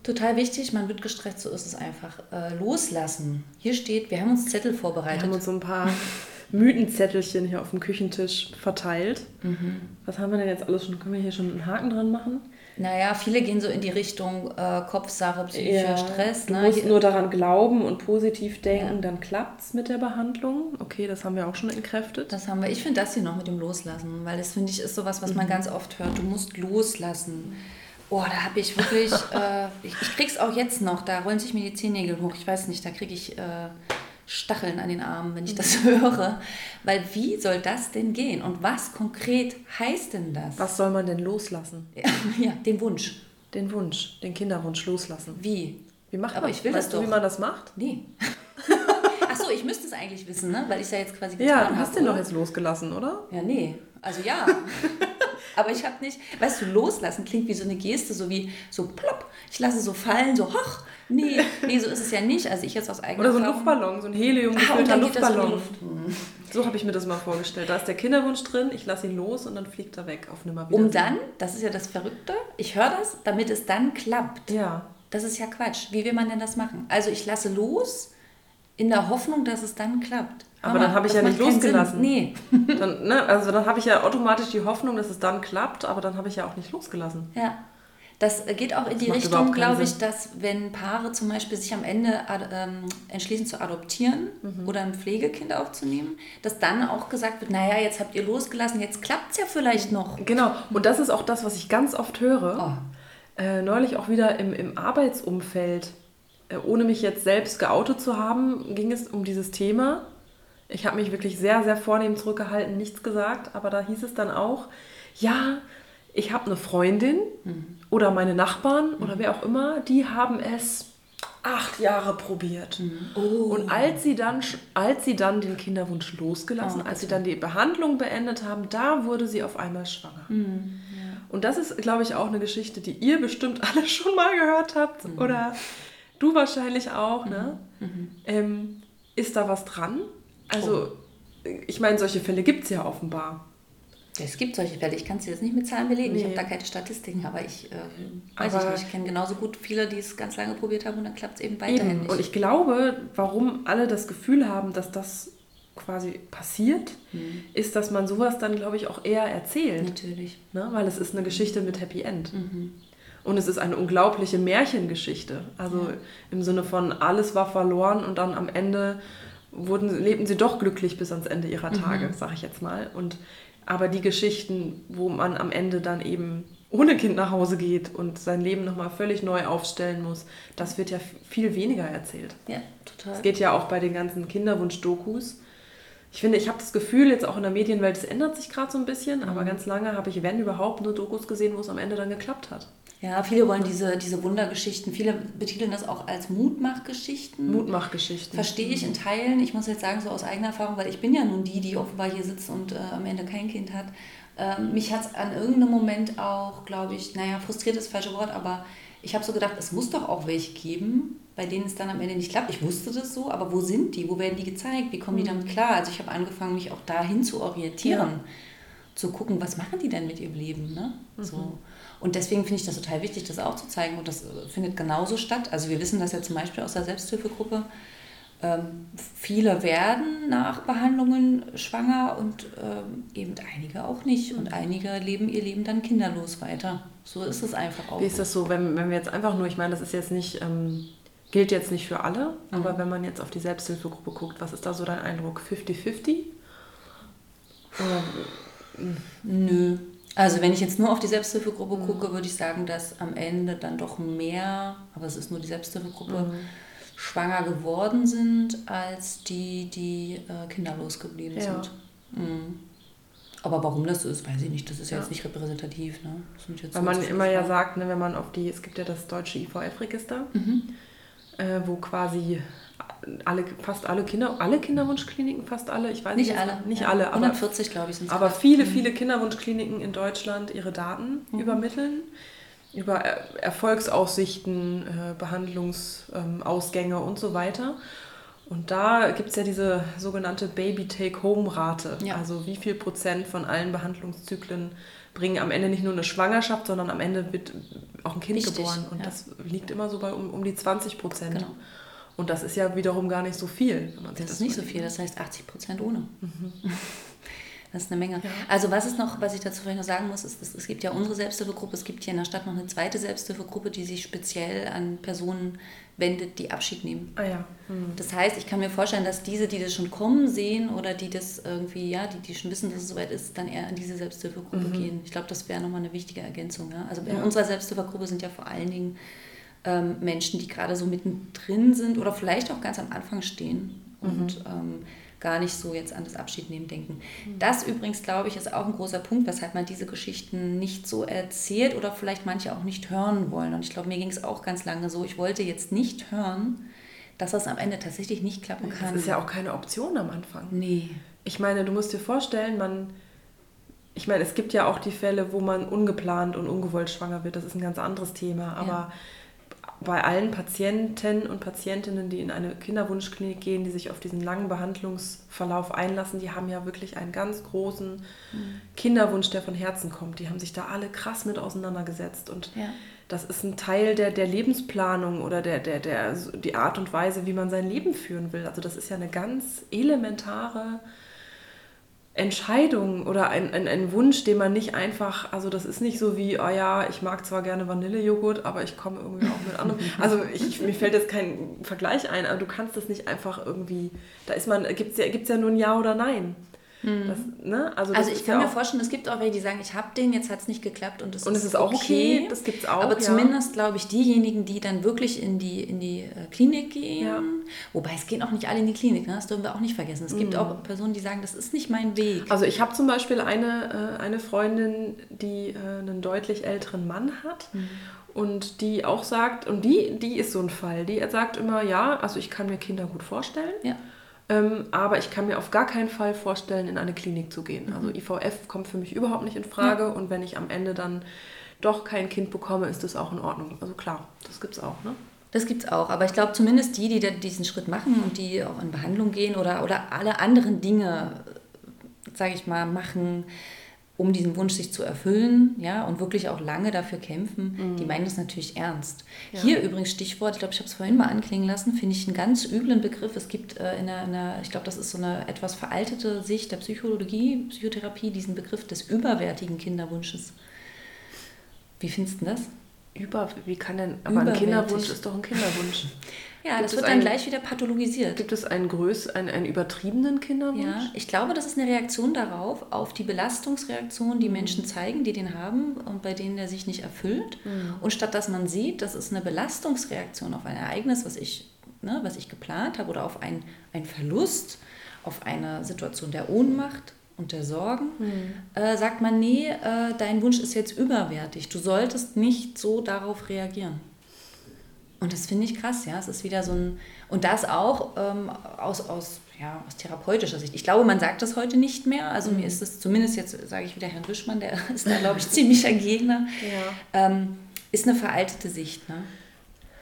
Total wichtig, man wird gestresst, so ist es einfach. Äh, loslassen. Hier steht, wir haben uns Zettel Wir vorbereitet. haben uns so ein paar [LAUGHS] Mythenzettelchen hier auf dem Küchentisch verteilt. Mhm. Was haben wir denn jetzt alles schon? Können wir hier schon einen Haken dran machen? Naja, viele gehen so in die Richtung äh, Kopfsache, psychischer Stress. Du ne? musst Hier- nur daran glauben und positiv denken, Ja. dann klappt es mit der Behandlung. Okay, das haben wir auch schon entkräftet. Das haben wir. Ich finde das hier noch mit dem Loslassen, weil das finde ich ist sowas, was man ganz oft hört. Du musst loslassen. Oh, da habe ich wirklich, [LAUGHS] äh, ich, ich krieg's auch jetzt noch, da rollen sich mir die Zehennägel hoch. Ich weiß nicht, da kriege ich, äh, Stacheln an den Armen, wenn ich das [LAUGHS] höre. Weil wie soll das denn gehen? Und was konkret heißt denn das? Was soll man denn loslassen? Ja, [LAUGHS] ja den Wunsch. Den Wunsch, den Kinderwunsch loslassen. Wie? Wie macht Aber man ich will weißt das du, doch. wie man das macht? Nee. Achso, ich müsste es eigentlich wissen, ne? Weil ich ja jetzt quasi Ja, getan du hast habe, den doch oder? jetzt losgelassen, oder? Ja, nee. Also ja. Aber ich habe nicht, weißt du, loslassen klingt wie so eine Geste, so wie so plopp, ich lasse so fallen, so hoch. Nee, nee, so ist es ja nicht. Also ich jetzt aus eigener Oder so ein Erfahrung- Luftballon, so ein Helium Ah, gefüllter die Luftballon. Luft. Hm. So habe ich mir das mal vorgestellt. Da ist der Kinderwunsch drin, ich lasse ihn los und dann fliegt er weg auf nimmer Um dann, das ist ja das Verrückte, ich höre das, damit es dann klappt. Ja. Das ist ja Quatsch. Wie will man denn das machen? Also ich lasse los in der Hoffnung, dass es dann klappt. Aber dann habe ich das ja nicht losgelassen. Nee. [LAUGHS] Dann, ne, also dann habe ich ja automatisch die Hoffnung, dass es dann klappt, aber dann habe ich ja auch nicht losgelassen. Ja. Das geht auch in die macht Richtung, glaube ich, Sinn. dass wenn Paare zum Beispiel sich am Ende ähm, entschließen zu adoptieren Mhm. oder ein Pflegekind aufzunehmen, dass dann auch gesagt wird, naja, jetzt habt ihr losgelassen, jetzt klappt es ja vielleicht noch. Genau, und das ist auch das, was ich ganz oft höre. Oh. Äh, neulich auch wieder im, im Arbeitsumfeld. Äh, ohne mich jetzt selbst geoutet zu haben, ging es um dieses Thema. Ich habe mich wirklich sehr, sehr vornehm zurückgehalten, nichts gesagt, aber da hieß es dann auch, ja, ich habe eine Freundin oder meine Nachbarn oder wer auch immer, die haben es acht Jahre probiert. Und als sie, dann, als sie dann den Kinderwunsch losgelassen, Oh, als sie dann die Behandlung beendet haben, da wurde sie auf einmal schwanger. Und das ist, glaube ich, auch eine Geschichte, die ihr bestimmt alle [LAUGHS] schon mal gehört habt oder du wahrscheinlich auch. Ne? Ähm, ist da was dran? Also, ich meine, solche Fälle gibt es ja offenbar. Es gibt solche Fälle, ich kann es jetzt nicht mit Zahlen belegen, ich Nee. habe da keine Statistiken, aber ich ähm, weiß Aber- ich nicht. Ich kenne genauso gut viele, die es ganz lange probiert haben und dann klappt es eben weiterhin Eben. nicht. Und ich glaube, warum alle das Gefühl haben, dass das quasi passiert, ist, dass man sowas dann, glaube ich, auch eher erzählt. Natürlich. Ne? Weil es ist eine Geschichte mit Happy End. Und es ist eine unglaubliche Märchengeschichte. Also im Sinne von, alles war verloren und dann am Ende wurden, lebten sie doch glücklich bis ans Ende ihrer Tage, sage ich jetzt mal. Und, aber die Geschichten, wo man am Ende dann eben ohne Kind nach Hause geht und sein Leben nochmal völlig neu aufstellen muss, das wird ja viel weniger erzählt. Ja, total. Es geht ja auch bei den ganzen Kinderwunsch-Dokus. Ich finde, ich habe das Gefühl, jetzt auch in der Medienwelt, es ändert sich gerade so ein bisschen, Mhm. aber ganz lange habe ich, wenn überhaupt, nur Dokus gesehen, wo es am Ende dann geklappt hat. Ja, viele wollen diese, diese Wundergeschichten, viele betiteln das auch als Mutmachgeschichten. Mutmachgeschichten. Verstehe ich in Teilen. Ich muss jetzt sagen, so aus eigener Erfahrung, weil ich bin ja nun die, die offenbar hier sitzt und äh, am Ende kein Kind hat. Ähm, mich hat es an irgendeinem Moment auch, glaube ich, naja, frustriert ist das falsche Wort, aber ich habe so gedacht, es muss doch auch welche geben, bei denen es dann am Ende nicht klappt. Ich wusste das so, aber wo sind die? Wo werden die gezeigt? Wie kommen die damit klar? Also ich habe angefangen, mich auch dahin zu orientieren. Ja. Zu gucken, was machen die denn mit ihrem Leben? Ne? So. Und deswegen finde ich das total wichtig, das auch zu zeigen. Und das äh, findet genauso statt. Also wir wissen das ja zum Beispiel aus der Selbsthilfegruppe. Ähm, viele werden nach Behandlungen schwanger und ähm, eben einige auch nicht. Und einige leben ihr Leben dann kinderlos weiter. So ist es einfach auch. Wie ist das so, wenn, wenn wir jetzt einfach nur, ich meine, das ist jetzt nicht, ähm, gilt jetzt nicht für alle, Mhm. aber wenn man jetzt auf die Selbsthilfegruppe guckt, was ist da so dein Eindruck? 50-50? Oder Nö. Also wenn ich jetzt nur auf die Selbsthilfegruppe gucke, würde ich sagen, dass am Ende dann doch mehr, aber es ist nur die Selbsthilfegruppe, schwanger geworden sind, als die, die äh, kinderlos geblieben Ja. sind. Mhm. Aber warum das so ist, weiß ich nicht. Das ist ja, Ja. jetzt nicht repräsentativ. Ne? Weil man immer ja sagt, ne, wenn man auf die, es gibt ja das deutsche IVF-Register, Mhm. äh, wo quasi alle, fast alle Kinder, alle Kinderwunschkliniken, fast alle, ich weiß Nicht jetzt- alle. nicht ja. alle, aber, 140, glaube ich, sind aber viele, viele Kinderwunschkliniken in Deutschland ihre Daten übermitteln über Er- Erfolgsaussichten, äh, Behandlungsausgänge und so weiter. Und da gibt es ja diese sogenannte Baby-Take-Home-Rate. Ja. Also wie viel Prozent von allen Behandlungszyklen bringen am Ende nicht nur eine Schwangerschaft, sondern am Ende wird auch ein Kind Richtig, geboren. Und ja. das liegt immer so bei um, um die 20 Prozent. Genau. Und das ist ja wiederum gar nicht so viel. Wenn man sich Das ist nicht so viel, das heißt 80 Prozent ohne. [LAUGHS] Das ist eine Menge. Also was ist noch, was ich dazu vielleicht noch sagen muss, ist, es, es gibt ja unsere Selbsthilfegruppe, es gibt hier in der Stadt noch eine zweite Selbsthilfegruppe, die sich speziell an Personen wendet, die Abschied nehmen. Ah ja. Hm. Das heißt, ich kann mir vorstellen, dass diese, die das schon kommen sehen oder die das irgendwie, ja, die, die schon wissen, dass es soweit ist, dann eher in diese Selbsthilfegruppe gehen. Ich glaube, das wäre nochmal eine wichtige Ergänzung. Ja? Also in Mhm. Ja. unserer Selbsthilfegruppe sind ja vor allen Dingen ähm, Menschen, die gerade so mittendrin sind oder vielleicht auch ganz am Anfang stehen und Mhm. ähm, gar nicht so jetzt an das Abschiednehmen denken. Das übrigens, glaube ich, ist auch ein großer Punkt, weshalb man diese Geschichten nicht so erzählt oder vielleicht manche auch nicht hören wollen. Und ich glaube, mir ging es auch ganz lange so, ich wollte jetzt nicht hören, dass das am Ende tatsächlich nicht klappen kann. Das ist ja auch keine Option am Anfang. Nee. Ich meine, du musst dir vorstellen, man. Ich meine, es gibt ja auch die Fälle, wo man ungeplant und ungewollt schwanger wird. Das ist ein ganz anderes Thema. Aber bei allen Patienten und Patientinnen, die in eine Kinderwunschklinik gehen, die sich auf diesen langen Behandlungsverlauf einlassen, die haben ja wirklich einen ganz großen Kinderwunsch, der von Herzen kommt. Die haben sich da alle krass mit auseinandergesetzt. Und Ja. das ist ein Teil der, der Lebensplanung oder der, der, der, die Art und Weise, wie man sein Leben führen will. Also das ist ja eine ganz elementare Entscheidung oder ein, ein, ein Wunsch, den man nicht einfach, also das ist nicht so wie, oh ja, ich mag zwar gerne Vanillejoghurt, aber ich komme irgendwie auch mit anderem. [LAUGHS] Also ich, mir fällt jetzt kein Vergleich ein, aber du kannst das nicht einfach irgendwie, da ist man, gibt es ja, gibt's ja nur ein Ja oder Nein. Das, ne? Also, das Also ist ich kann ja mir vorstellen, es gibt auch welche, die sagen, ich habe den, jetzt hat es nicht geklappt und es Und es ist auch okay, das gibt's auch, Aber ja. zumindest, glaube ich, diejenigen, die dann wirklich in die, in die äh, Klinik gehen, Ja. wobei es gehen auch nicht alle in die Klinik, ne? das dürfen wir auch nicht vergessen. Es Mhm. gibt auch Personen, die sagen, das ist nicht mein Weg. Also ich habe zum Beispiel eine, äh, eine Freundin, die äh, einen deutlich älteren Mann hat und die auch sagt, und die, die ist so ein Fall, die sagt immer, ja, also ich kann mir Kinder gut vorstellen, Ja. Ähm, aber ich kann mir auf gar keinen Fall vorstellen, in eine Klinik zu gehen. Also Mhm. IVF kommt für mich überhaupt nicht in Frage und wenn ich am Ende dann doch kein Kind bekomme, ist das auch in Ordnung. Also klar, das gibt's auch, ne? Das gibt es auch, aber ich glaube zumindest die, die diesen Schritt machen und die auch in Behandlung gehen oder, oder alle anderen Dinge, sage ich mal, machen, um diesen Wunsch sich zu erfüllen, ja, und wirklich auch lange dafür kämpfen, die meinen das natürlich ernst. Ja. Hier übrigens Stichwort, ich glaube, ich habe es vorhin mal anklingen lassen, finde ich einen ganz üblen Begriff. Es gibt äh, in einer, in einer ich glaube, das ist so eine etwas veraltete Sicht der Psychologie, Psychotherapie, diesen Begriff des überwertigen Kinderwunsches. Wie findest du das? Über, wie kann denn, aber ein. Kinderwunsch ist doch ein Kinderwunsch. [LAUGHS] Ja, Gibt das wird dann einen- gleich wieder pathologisiert. Gibt es einen, größ, einen, einen übertriebenen Kinderwunsch? Ja, ich glaube, das ist eine Reaktion darauf, auf die Belastungsreaktion, Mhm. die Menschen zeigen, die den haben und bei denen der sich nicht erfüllt. Mhm. Und statt dass man sieht, das ist eine Belastungsreaktion auf ein Ereignis, was ich, ne, was ich geplant habe oder auf ein, ein Verlust, auf eine Situation der Ohnmacht und der Sorgen, Mhm. äh, sagt man, nee, äh, dein Wunsch ist jetzt überwertig. Du solltest nicht so darauf reagieren. Und das finde ich krass, ja. Es ist wieder so ein. Und das auch ähm, aus, aus, ja, aus therapeutischer Sicht. Ich glaube, man sagt das heute nicht mehr. Also Mhm. mir ist es zumindest jetzt, sage ich wieder Herrn Wischmann, der [LAUGHS] ist da, glaube ich, ziemlicher Gegner. Ja. Ähm, ist eine veraltete Sicht, ne?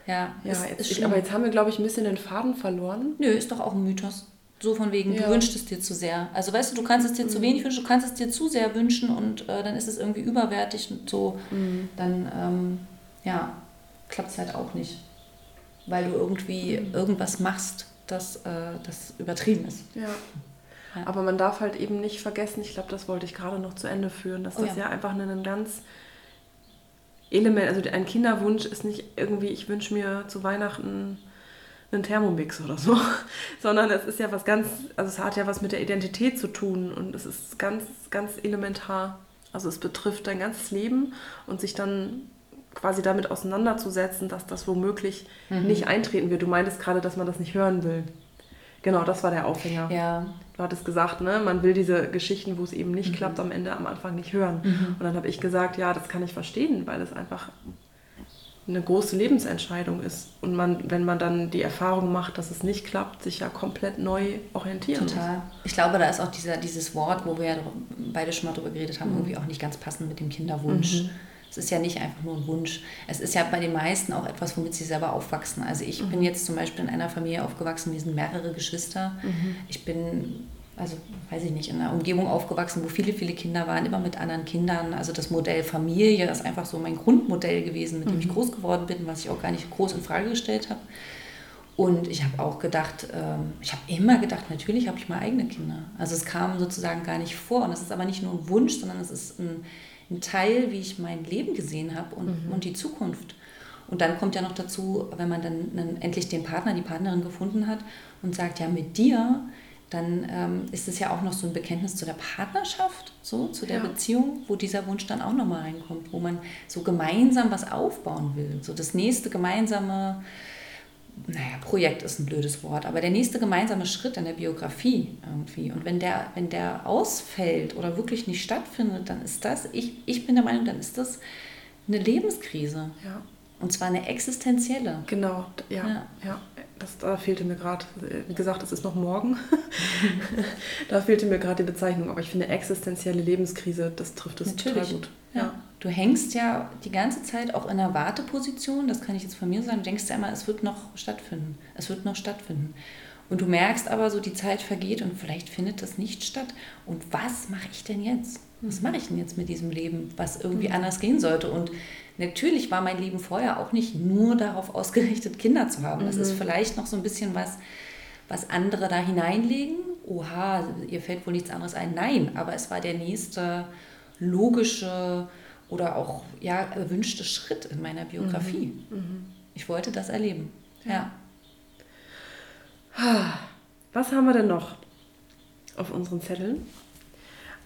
Ja, Ja, ist, jetzt, ist ich, aber jetzt haben wir, glaube ich, ein bisschen den Faden verloren. Nö, ist doch auch ein Mythos. So von wegen, Ja. du wünschst es dir zu sehr. Also weißt du, du kannst es dir zu Mhm. wenig wünschen, du kannst es dir zu sehr wünschen und äh, dann ist es irgendwie überwertig und so. Mhm. Dann, ähm, ja, klappt es halt auch nicht. Weil du irgendwie Mhm. irgendwas machst, das, äh, das übertrieben ist. Ja. Ja. Aber man darf halt eben nicht vergessen, ich glaube, das wollte ich gerade noch zu Ende führen, dass Oh das ja. ja einfach ein, ein ganz Element, also ein Kinderwunsch ist nicht irgendwie, ich wünsche mir zu Weihnachten einen Thermomix oder so, [LAUGHS] sondern es ist ja was ganz, also es hat ja was mit der Identität zu tun und es ist ganz, ganz elementar. Also es betrifft dein ganzes Leben und sich dann quasi damit auseinanderzusetzen, dass das womöglich Mhm. nicht eintreten wird. Du meintest gerade, dass man das nicht hören will. Genau, das war der Aufhänger. Ja, Du hattest gesagt, ne, man will diese Geschichten, wo es eben Mhm. nicht klappt, am Ende am Anfang nicht hören. Und dann habe ich gesagt, ja, das kann ich verstehen, weil es einfach eine große Lebensentscheidung ist. Und man, wenn man dann die Erfahrung macht, dass es nicht klappt, sich ja komplett neu orientieren total. Ich glaube, da ist auch dieser, dieses Wort, wo wir ja beide schon mal drüber geredet haben, Mhm. irgendwie auch nicht ganz passend mit dem Kinderwunsch. Es ist ja nicht einfach nur ein Wunsch. Es ist ja bei den meisten auch etwas, womit sie selber aufwachsen. Also ich Mhm. bin jetzt zum Beispiel in einer Familie aufgewachsen, wir sind mehrere Geschwister. Mhm. Ich bin, also weiß ich nicht, in einer Umgebung aufgewachsen, wo viele, viele Kinder waren, immer mit anderen Kindern. Also das Modell Familie ist einfach so mein Grundmodell gewesen, mit dem Mhm. ich groß geworden bin, was ich auch gar nicht groß in Frage gestellt habe. Und ich habe auch gedacht, ähm, ich habe immer gedacht, natürlich habe ich mal eigene Kinder. Also es kam sozusagen gar nicht vor. Und es ist aber nicht nur ein Wunsch, sondern es ist ein, ein Teil, wie ich mein Leben gesehen habe und, und die Zukunft. Und dann kommt ja noch dazu, wenn man dann, dann endlich den Partner, die Partnerin gefunden hat und sagt, ja, mit dir, dann ähm, ist es ja auch noch so ein Bekenntnis zu der Partnerschaft, so zu der Ja. Beziehung, wo dieser Wunsch dann auch nochmal reinkommt, wo man so gemeinsam was aufbauen will. So das nächste gemeinsame naja, Projekt ist ein blödes Wort, aber der nächste gemeinsame Schritt in der Biografie irgendwie. Und wenn der, wenn der ausfällt oder wirklich nicht stattfindet, dann ist das, ich, ich bin der Meinung, dann ist das eine Lebenskrise. Ja. Und zwar eine existenzielle. Genau, ja. ja. ja. Das, da fehlte mir gerade, wie gesagt, es ist noch morgen. [LAUGHS] da fehlte mir gerade die Bezeichnung, aber ich finde existenzielle Lebenskrise, das trifft es total gut. Ja. ja. Du hängst ja die ganze Zeit auch in einer Warteposition, das kann ich jetzt von mir sagen, du denkst ja immer, es wird noch stattfinden, es wird noch stattfinden. Und du merkst aber so, die Zeit vergeht und vielleicht findet das nicht statt. Und was mache ich denn jetzt? Was mache ich denn jetzt mit diesem Leben, was irgendwie mhm. anders gehen sollte? Und natürlich war mein Leben vorher auch nicht nur darauf ausgerichtet, Kinder zu haben. Das mhm. ist vielleicht noch so ein bisschen was, was andere da hineinlegen. Oha, ihr fällt wohl nichts anderes ein. Nein, aber es war der nächste logische oder auch ja, erwünschte Schritt in meiner Biografie. Mhm. Mhm. Ich wollte das erleben. Ja. ja. Was haben wir denn noch auf unseren Zetteln?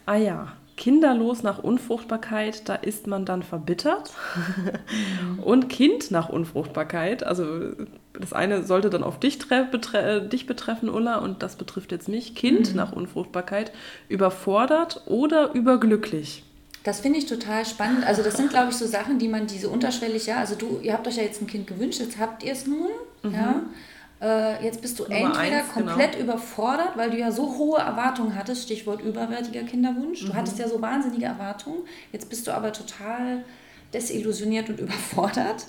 Ah ja, kinderlos nach Unfruchtbarkeit, da ist man dann verbittert. Mhm. Und Kind nach Unfruchtbarkeit, also das eine sollte dann auf dich, betre dich betreffen, Ulla, und das betrifft jetzt mich. Kind mhm. nach Unfruchtbarkeit, überfordert oder überglücklich. Das finde ich total spannend. Also das sind, glaube ich, so Sachen, die man diese unterschwellig, ja, also du, ihr habt euch ja jetzt ein Kind gewünscht, jetzt habt ihr es nun, mhm. ja. Äh, jetzt bist du Nummer entweder eins, komplett genau. überfordert, weil du ja so hohe Erwartungen hattest, Stichwort überwärtiger Kinderwunsch. Du mhm. hattest ja so wahnsinnige Erwartungen. Jetzt bist du aber total desillusioniert und [LAUGHS] überfordert.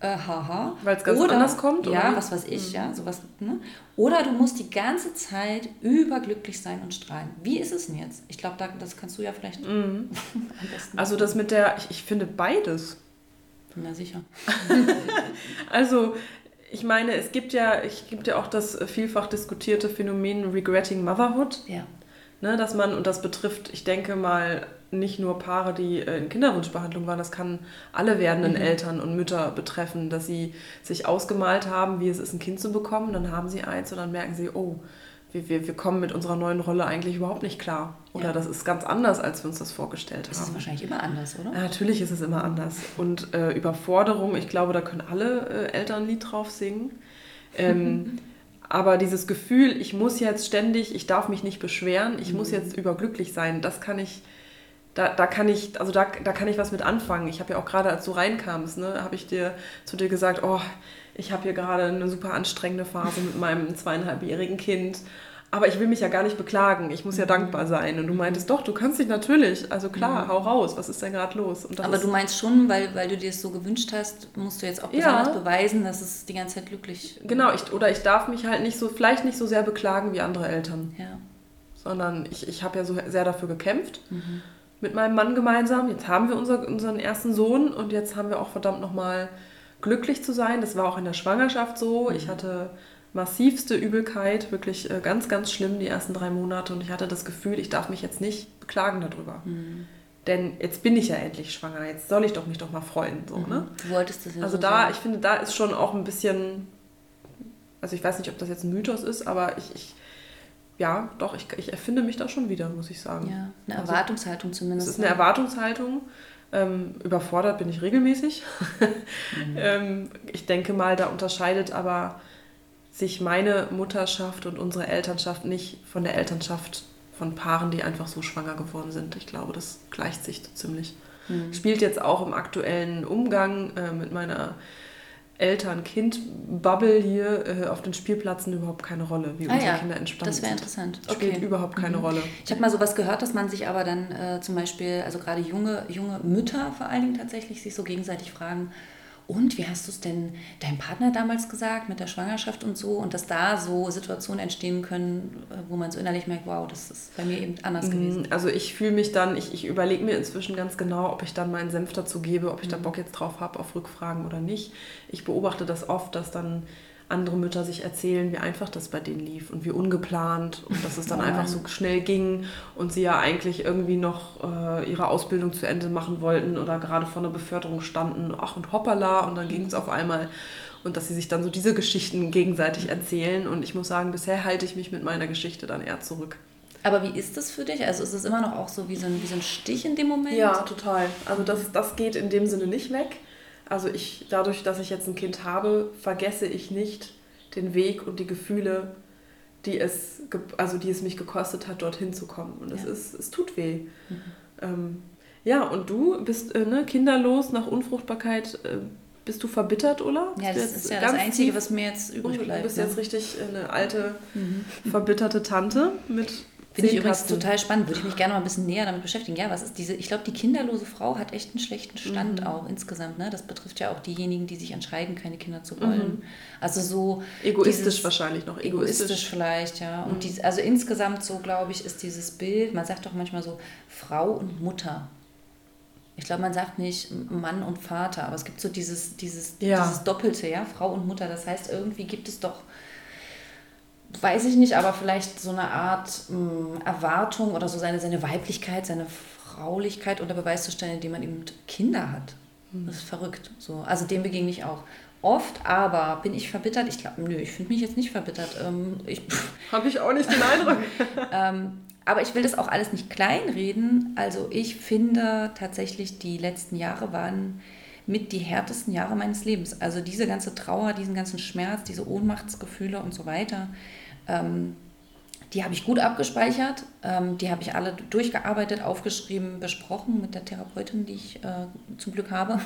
Äh, haha. Weil es ganz oder, anders kommt? Ja, oder? was weiß ich, mhm. ja, sowas. Ne? Oder du musst die ganze Zeit überglücklich sein und strahlen. Wie ist es denn jetzt? Ich glaube, da, das kannst du ja vielleicht mhm. [LAUGHS] am besten. Also das mit der, ich, ich finde beides. Na sicher. [LAUGHS] also ich meine, es gibt ja, es gibt ja auch das vielfach diskutierte Phänomen Regretting Motherhood. Ja. Ne, dass man, und das betrifft, ich denke mal, nicht nur Paare, die äh, in Kinderwunschbehandlung waren, das kann alle werdenden mhm. Eltern und Mütter betreffen, dass sie sich ausgemalt haben, wie es ist, ein Kind zu bekommen, dann haben sie eins und dann merken sie, oh, wir, wir, wir kommen mit unserer neuen Rolle eigentlich überhaupt nicht klar. Oder ja. das ist ganz anders, als wir uns das vorgestellt haben. Das ist wahrscheinlich immer anders, oder? Ja, natürlich ist es immer anders. Und äh, Überforderung, ich glaube, da können alle äh, Eltern ein Lied drauf singen. Ähm, [LAUGHS] aber dieses Gefühl, ich muss jetzt ständig, ich darf mich nicht beschweren, ich mhm. muss jetzt überglücklich sein, das kann ich, da, da kann ich, also da, da kann ich was mit anfangen. Ich habe ja auch gerade, als du reinkamst, ne, habe ich dir zu dir gesagt, oh, ich habe hier gerade eine super anstrengende Phase mit meinem zweieinhalbjährigen Kind. Aber ich will mich ja gar nicht beklagen. Ich muss ja mhm. dankbar sein. Und du meintest, doch, du kannst dich natürlich. Also klar, mhm. hau raus. Was ist denn gerade los? Aber du meinst schon, weil, weil du dir es so gewünscht hast, musst du jetzt auch besonders ja. beweisen, dass es die ganze Zeit glücklich Genau, ich, oder ich darf mich halt nicht so, vielleicht nicht so sehr beklagen wie andere Eltern. Ja. Sondern ich, ich habe ja so sehr dafür gekämpft. Mhm. Mit meinem Mann gemeinsam. Jetzt haben wir unser, unseren ersten Sohn und jetzt haben wir auch verdammt nochmal glücklich zu sein. Das war auch in der Schwangerschaft so. Ich mhm. hatte massivste Übelkeit, wirklich äh, ganz, ganz schlimm die ersten drei Monate und ich hatte das Gefühl, ich darf mich jetzt nicht beklagen darüber. Mhm. Denn jetzt bin ich ja endlich schwanger, jetzt soll ich doch mich doch mal freuen. So, mhm. ne? Du wolltest das ja Also so da, sein. ich finde, da ist schon auch ein bisschen, also ich weiß nicht, ob das jetzt ein Mythos ist, aber ich, ich ja, doch, ich, ich erfinde mich da schon wieder, muss ich sagen. Ja, eine also, Erwartungshaltung zumindest. Es ist eine Erwartungshaltung. Ähm, überfordert bin ich regelmäßig. Mhm. [LAUGHS] ähm, ich denke mal, da unterscheidet aber sich meine Mutterschaft und unsere Elternschaft nicht von der Elternschaft von Paaren, die einfach so schwanger geworden sind. Ich glaube, das gleicht sich ziemlich. Mhm. Spielt jetzt auch im aktuellen Umgang äh, mit meiner Eltern-Kind-Bubble hier äh, auf den Spielplätzen überhaupt keine Rolle, wie ah, unsere ja. Kinder entspannt Das wäre interessant. Spielt okay. überhaupt keine mhm. Rolle. Ich habe mal sowas gehört, dass man sich aber dann äh, zum Beispiel, also gerade junge, junge Mütter vor allen Dingen tatsächlich, sich so gegenseitig fragen, und wie hast du es denn deinem Partner damals gesagt mit der Schwangerschaft und so und dass da so Situationen entstehen können, wo man so innerlich merkt, wow, das ist bei mir eben anders mm, gewesen. Also ich fühle mich dann, ich, ich überlege mir inzwischen ganz genau, ob ich dann meinen Senf dazu gebe, ob ich mhm. da Bock jetzt drauf habe auf Rückfragen oder nicht. Ich beobachte das oft, dass dann andere Mütter sich erzählen, wie einfach das bei denen lief und wie ungeplant und dass es dann oh einfach so schnell ging und sie ja eigentlich irgendwie noch äh, ihre Ausbildung zu Ende machen wollten oder gerade vor einer Beförderung standen, ach und hoppala und dann ging es auf einmal und dass sie sich dann so diese Geschichten gegenseitig erzählen und ich muss sagen, bisher halte ich mich mit meiner Geschichte dann eher zurück. Aber wie ist das für dich? Also ist es immer noch auch so wie so ein, wie so ein Stich in dem Moment? Ja, total. Also das, das geht in dem Sinne nicht weg. Also ich, dadurch, dass ich jetzt ein Kind habe, vergesse ich nicht, den Weg und die Gefühle, die es, also die es mich gekostet hat, dorthin zu kommen. Und es, ist, es tut weh. Mhm. Ähm, ja, und du bist äh, ne, kinderlos nach Unfruchtbarkeit. Äh, bist du verbittert, Ulla? Ja, das ist ja das Einzige, was mir jetzt übrig bleibt. Du bist ne? jetzt richtig eine alte, mhm. verbitterte Tante mit Finde ich übrigens total spannend. Würde ich mich gerne mal ein bisschen näher damit beschäftigen. Ja, was ist diese, ich glaube, die kinderlose Frau hat echt einen schlechten Stand mhm. auch insgesamt. Ne? Das betrifft ja auch diejenigen, die sich entscheiden, keine Kinder zu wollen. Mhm. Also so. Egoistisch wahrscheinlich noch. Egoistisch, egoistisch vielleicht, ja. Und mhm. dies, also insgesamt so, glaube ich, ist dieses Bild, man sagt doch manchmal so, Frau und Mutter. Ich glaube, man sagt nicht Mann und Vater, aber es gibt so dieses, dieses, ja. dieses Doppelte, ja, Frau und Mutter. Das heißt, irgendwie gibt es doch weiß ich nicht, aber vielleicht so eine Art mh, hm, Erwartung oder so seine, seine Weiblichkeit, seine Fraulichkeit unter Beweis zu stellen, indem man eben Kinder hat. Hm. Das ist verrückt. So. Also dem begegne ich auch oft, aber bin ich verbittert? Ich glaube, nö, ich finde mich jetzt nicht verbittert. Ähm, [LAUGHS] Habe ich auch nicht den Eindruck. [LAUGHS] ähm, aber ich will das auch alles nicht kleinreden. Also ich finde tatsächlich, die letzten Jahre waren mit die härtesten Jahre meines Lebens. Also diese ganze Trauer, diesen ganzen Schmerz, diese Ohnmachtsgefühle und so weiter, ähm, die habe ich gut abgespeichert. Ähm, die habe ich alle durchgearbeitet, aufgeschrieben, besprochen mit der Therapeutin, die ich äh, zum Glück habe,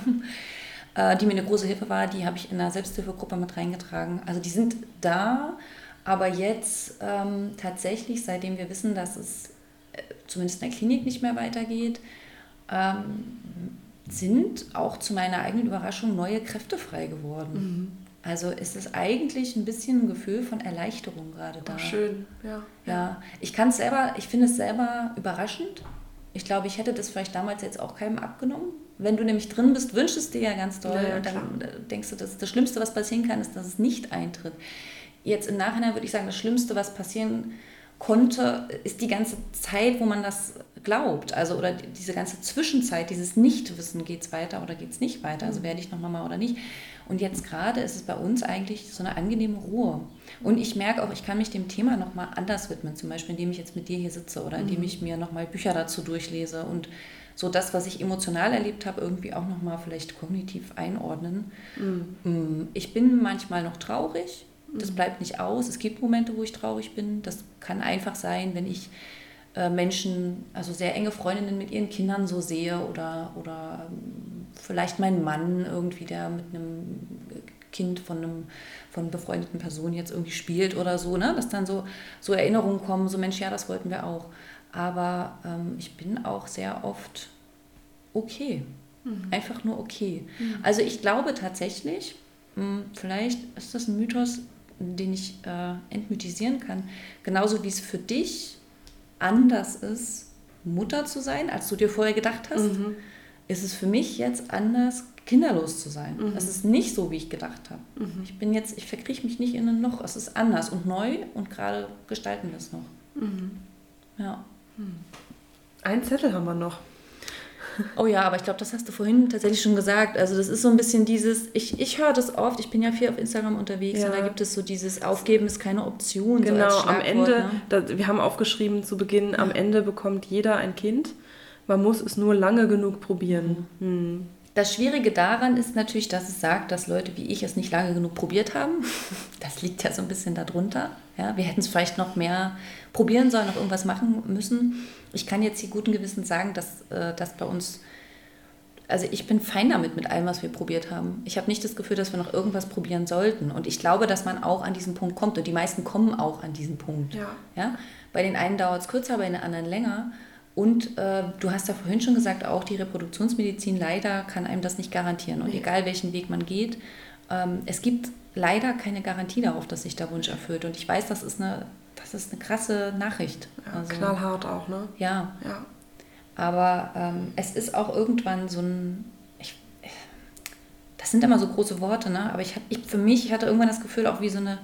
[LAUGHS] äh, die mir eine große Hilfe war. Die habe ich in einer Selbsthilfegruppe mit reingetragen. Also die sind da, aber jetzt ähm, tatsächlich, seitdem wir wissen, dass es äh, zumindest in der Klinik nicht mehr weitergeht, ähm, sind auch zu meiner eigenen Überraschung neue Kräfte frei geworden. Mhm. Also ist es eigentlich ein bisschen ein Gefühl von Erleichterung gerade da. Ach, schön, ja. Ja, ich kann es selber, ich finde es selber überraschend. Ich glaube, ich hätte das vielleicht damals jetzt auch keinem abgenommen. Wenn du nämlich drin bist, wünschst es dir ja ganz doll. Ja, ja, und dann denkst du, dass das Schlimmste, was passieren kann, ist, dass es nicht eintritt. Jetzt im Nachhinein würde ich sagen, das Schlimmste, was passieren konnte, ist die ganze Zeit, wo man das glaubt. Also oder diese ganze Zwischenzeit, dieses Nichtwissen, geht es weiter oder geht es nicht weiter, also werde ich noch Mama oder nicht. Und jetzt gerade ist es bei uns eigentlich so eine angenehme Ruhe. Und ich merke auch, ich kann mich dem Thema nochmal anders widmen, zum Beispiel indem ich jetzt mit dir hier sitze oder indem mhm. ich mir nochmal Bücher dazu durchlese und so das, was ich emotional erlebt habe, irgendwie auch nochmal vielleicht kognitiv einordnen. Mhm. Mm, ich bin manchmal noch traurig, das mhm. bleibt nicht aus. Es gibt Momente, wo ich traurig bin. Das kann einfach sein, wenn ich Menschen, also sehr enge Freundinnen mit ihren Kindern so sehe oder, oder ähm, vielleicht meinen Mann irgendwie, der mit einem Kind von einem von befreundeten Person jetzt irgendwie spielt oder so, ne? dass dann so, so Erinnerungen kommen, so Mensch, ja, das wollten wir auch. Aber ähm, ich bin auch sehr oft okay. Mhm. Einfach nur okay. Mhm. Also ich glaube tatsächlich, mh, hm, vielleicht ist das ein Mythos, den ich äh, entmythisieren kann. Genauso wie es für dich anders ist, Mutter zu sein, als du dir vorher gedacht hast, mhm. ist es für mich jetzt anders, kinderlos zu sein. Mhm. Es ist nicht so, wie ich gedacht habe. Mhm. Ich bin jetzt, ich verkrieche mich nicht in ein Loch. Es ist anders und neu und gerade gestalten wir es noch. Mhm. Ja. Hm. Ein Zettel haben wir noch. Oh ja, aber ich glaube, das hast du vorhin tatsächlich schon gesagt. Also das ist so ein bisschen dieses, ich, ich höre das oft, ich bin ja viel auf Instagram unterwegs ja. und da gibt es so dieses Aufgeben ist keine Option. Genau, so am Ende, ne? da, wir haben aufgeschrieben zu Beginn, ja. am Ende bekommt jeder ein Kind. Man muss es nur lange genug probieren. Mhm. Hm. Das Schwierige daran ist natürlich, dass es sagt, dass Leute wie ich es nicht lange genug probiert haben. [LAUGHS] Das liegt ja so ein bisschen darunter. Ja, wir hätten es vielleicht noch mehr probieren sollen, noch irgendwas machen müssen. Ich kann jetzt hier guten Gewissens sagen, dass äh, das bei uns, also ich bin fein damit mit allem, was wir probiert haben. Ich habe nicht das Gefühl, dass wir noch irgendwas probieren sollten. Und ich glaube, dass man auch an diesen Punkt kommt. Und die meisten kommen auch an diesen Punkt. Ja. Ja? Bei den einen dauert es kürzer, bei den anderen länger. Und äh, du hast ja vorhin schon gesagt, auch die Reproduktionsmedizin leider kann einem das nicht garantieren. Und egal welchen Weg man geht, ähm, es gibt leider keine Garantie darauf, dass sich der Wunsch erfüllt. Und ich weiß, das ist eine das ist eine krasse Nachricht. Ja, also, knallhart auch, ne? Ja. ja. Aber ähm, es ist auch irgendwann so ein. Ich, das sind immer so große Worte, ne? Aber ich, ich, für mich, ich hatte irgendwann das Gefühl, auch wie so eine.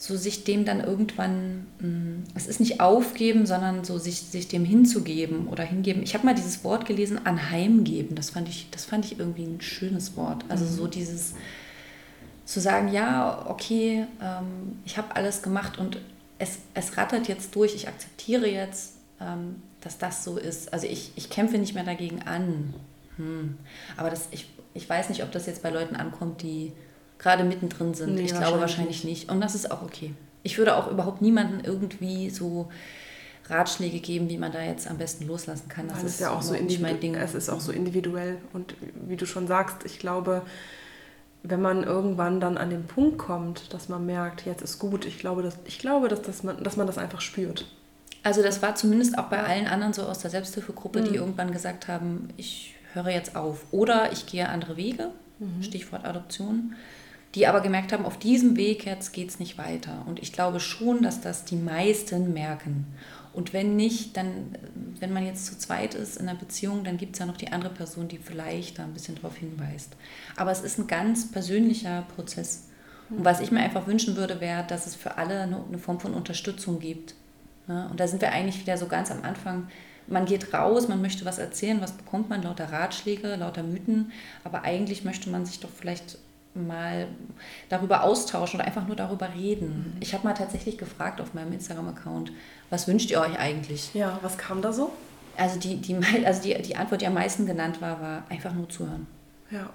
So sich dem dann irgendwann. Mh, hm, es ist nicht aufgeben, sondern so sich, sich dem hinzugeben oder hingeben. Ich habe mal dieses Wort gelesen, anheimgeben. Das fand ich, das fand ich irgendwie ein schönes Wort. Also mhm. so dieses zu sagen, ja, okay, ähm, ich habe alles gemacht und es, es rattert jetzt durch, ich akzeptiere jetzt, ähm, dass das so ist. Also ich, ich kämpfe nicht mehr dagegen an. Hm. Aber das, ich, ich weiß nicht, ob das jetzt bei Leuten ankommt, die gerade mittendrin sind. Nee, ich glaube wahrscheinlich nicht. Und das ist auch okay. Ich würde auch überhaupt niemanden irgendwie so Ratschläge geben, wie man da jetzt am besten loslassen kann. Das, das ist ja auch so nicht mein Ding. Es ist auch so individuell und wie du schon sagst, ich glaube, wenn man irgendwann dann an den Punkt kommt, dass man merkt, jetzt ist gut, ich glaube, dass, ich glaube, dass, dass, man, dass man das einfach spürt. Also das war zumindest auch bei allen anderen so aus der Selbsthilfegruppe, mhm. die irgendwann gesagt haben, ich höre jetzt auf oder ich gehe andere Wege, mhm. Stichwort Adoption, die aber gemerkt haben, auf diesem Weg jetzt geht es nicht weiter. Und ich glaube schon, dass das die meisten merken. Und wenn nicht, dann, wenn man jetzt zu zweit ist in einer Beziehung, dann gibt es ja noch die andere Person, die vielleicht da ein bisschen darauf hinweist. Aber es ist ein ganz persönlicher Prozess. Und was ich mir einfach wünschen würde, wäre, dass es für alle eine, Form von Unterstützung gibt. Und da sind wir eigentlich wieder so ganz am Anfang. Man geht raus, man möchte was erzählen, was bekommt man? Lauter Ratschläge, lauter Mythen. Aber eigentlich möchte man sich doch vielleicht mal darüber austauschen oder einfach nur darüber reden. Mhm. Ich habe mal tatsächlich gefragt auf meinem Instagram-Account, was wünscht ihr euch eigentlich? Ja, was kam da so? Also die, die, also die, die Antwort, die am meisten genannt war, war einfach nur zuhören. Ja.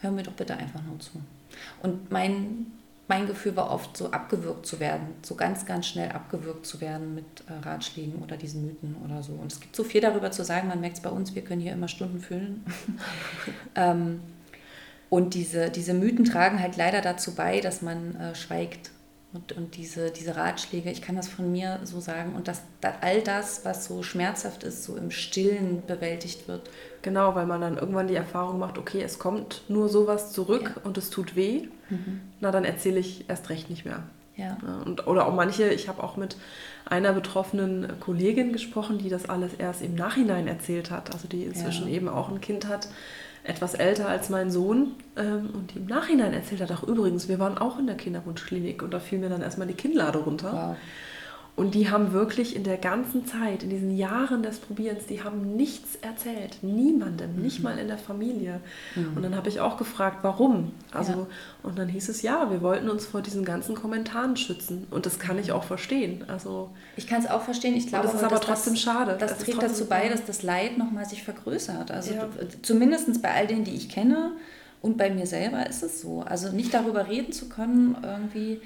Hör mir doch bitte einfach nur zu. Und mein, mein Gefühl war oft so abgewürgt zu werden, so ganz, ganz schnell abgewürgt zu werden mit äh, Ratschlägen oder diesen Mythen oder so. Und es gibt so viel darüber zu sagen, man merkt es bei uns, wir können hier immer Stunden füllen. [LAUGHS] ähm, und diese, diese Mythen tragen halt leider dazu bei, dass man äh, schweigt und, und diese, diese Ratschläge, ich kann das von mir so sagen, und dass, dass all das, was so schmerzhaft ist, so im Stillen bewältigt wird. Genau, weil man dann irgendwann die Erfahrung macht, okay, es kommt nur sowas zurück ja. und es tut weh, mhm. na dann erzähle ich erst recht nicht mehr. Ja. Und, oder auch manche, ich habe auch mit einer betroffenen Kollegin gesprochen, die das alles erst im Nachhinein erzählt hat, also die inzwischen ja. eben auch ein Kind hat, etwas älter als mein Sohn ähm, und im Nachhinein erzählt hat, ach übrigens, wir waren auch in der Kinderwunschklinik und da fiel mir dann erstmal die Kinnlade runter. Wow. Und die haben wirklich in der ganzen Zeit, in diesen Jahren des Probierens, die haben nichts erzählt. Niemandem, mhm. nicht mal in der Familie. Mhm. Und dann habe ich auch gefragt, warum? Also, ja. Und dann hieß es, ja, wir wollten uns vor diesen ganzen Kommentaren schützen. Und das kann ich auch verstehen. Also, ich kann es auch verstehen. Ich glaube, das ist aber trotzdem das, schade. Das, das trägt dazu bei, dass das Leid nochmal sich vergrößert. Also ja. zumindest bei all denen, die ich kenne und bei mir selber ist es so. Also nicht darüber reden zu können, irgendwie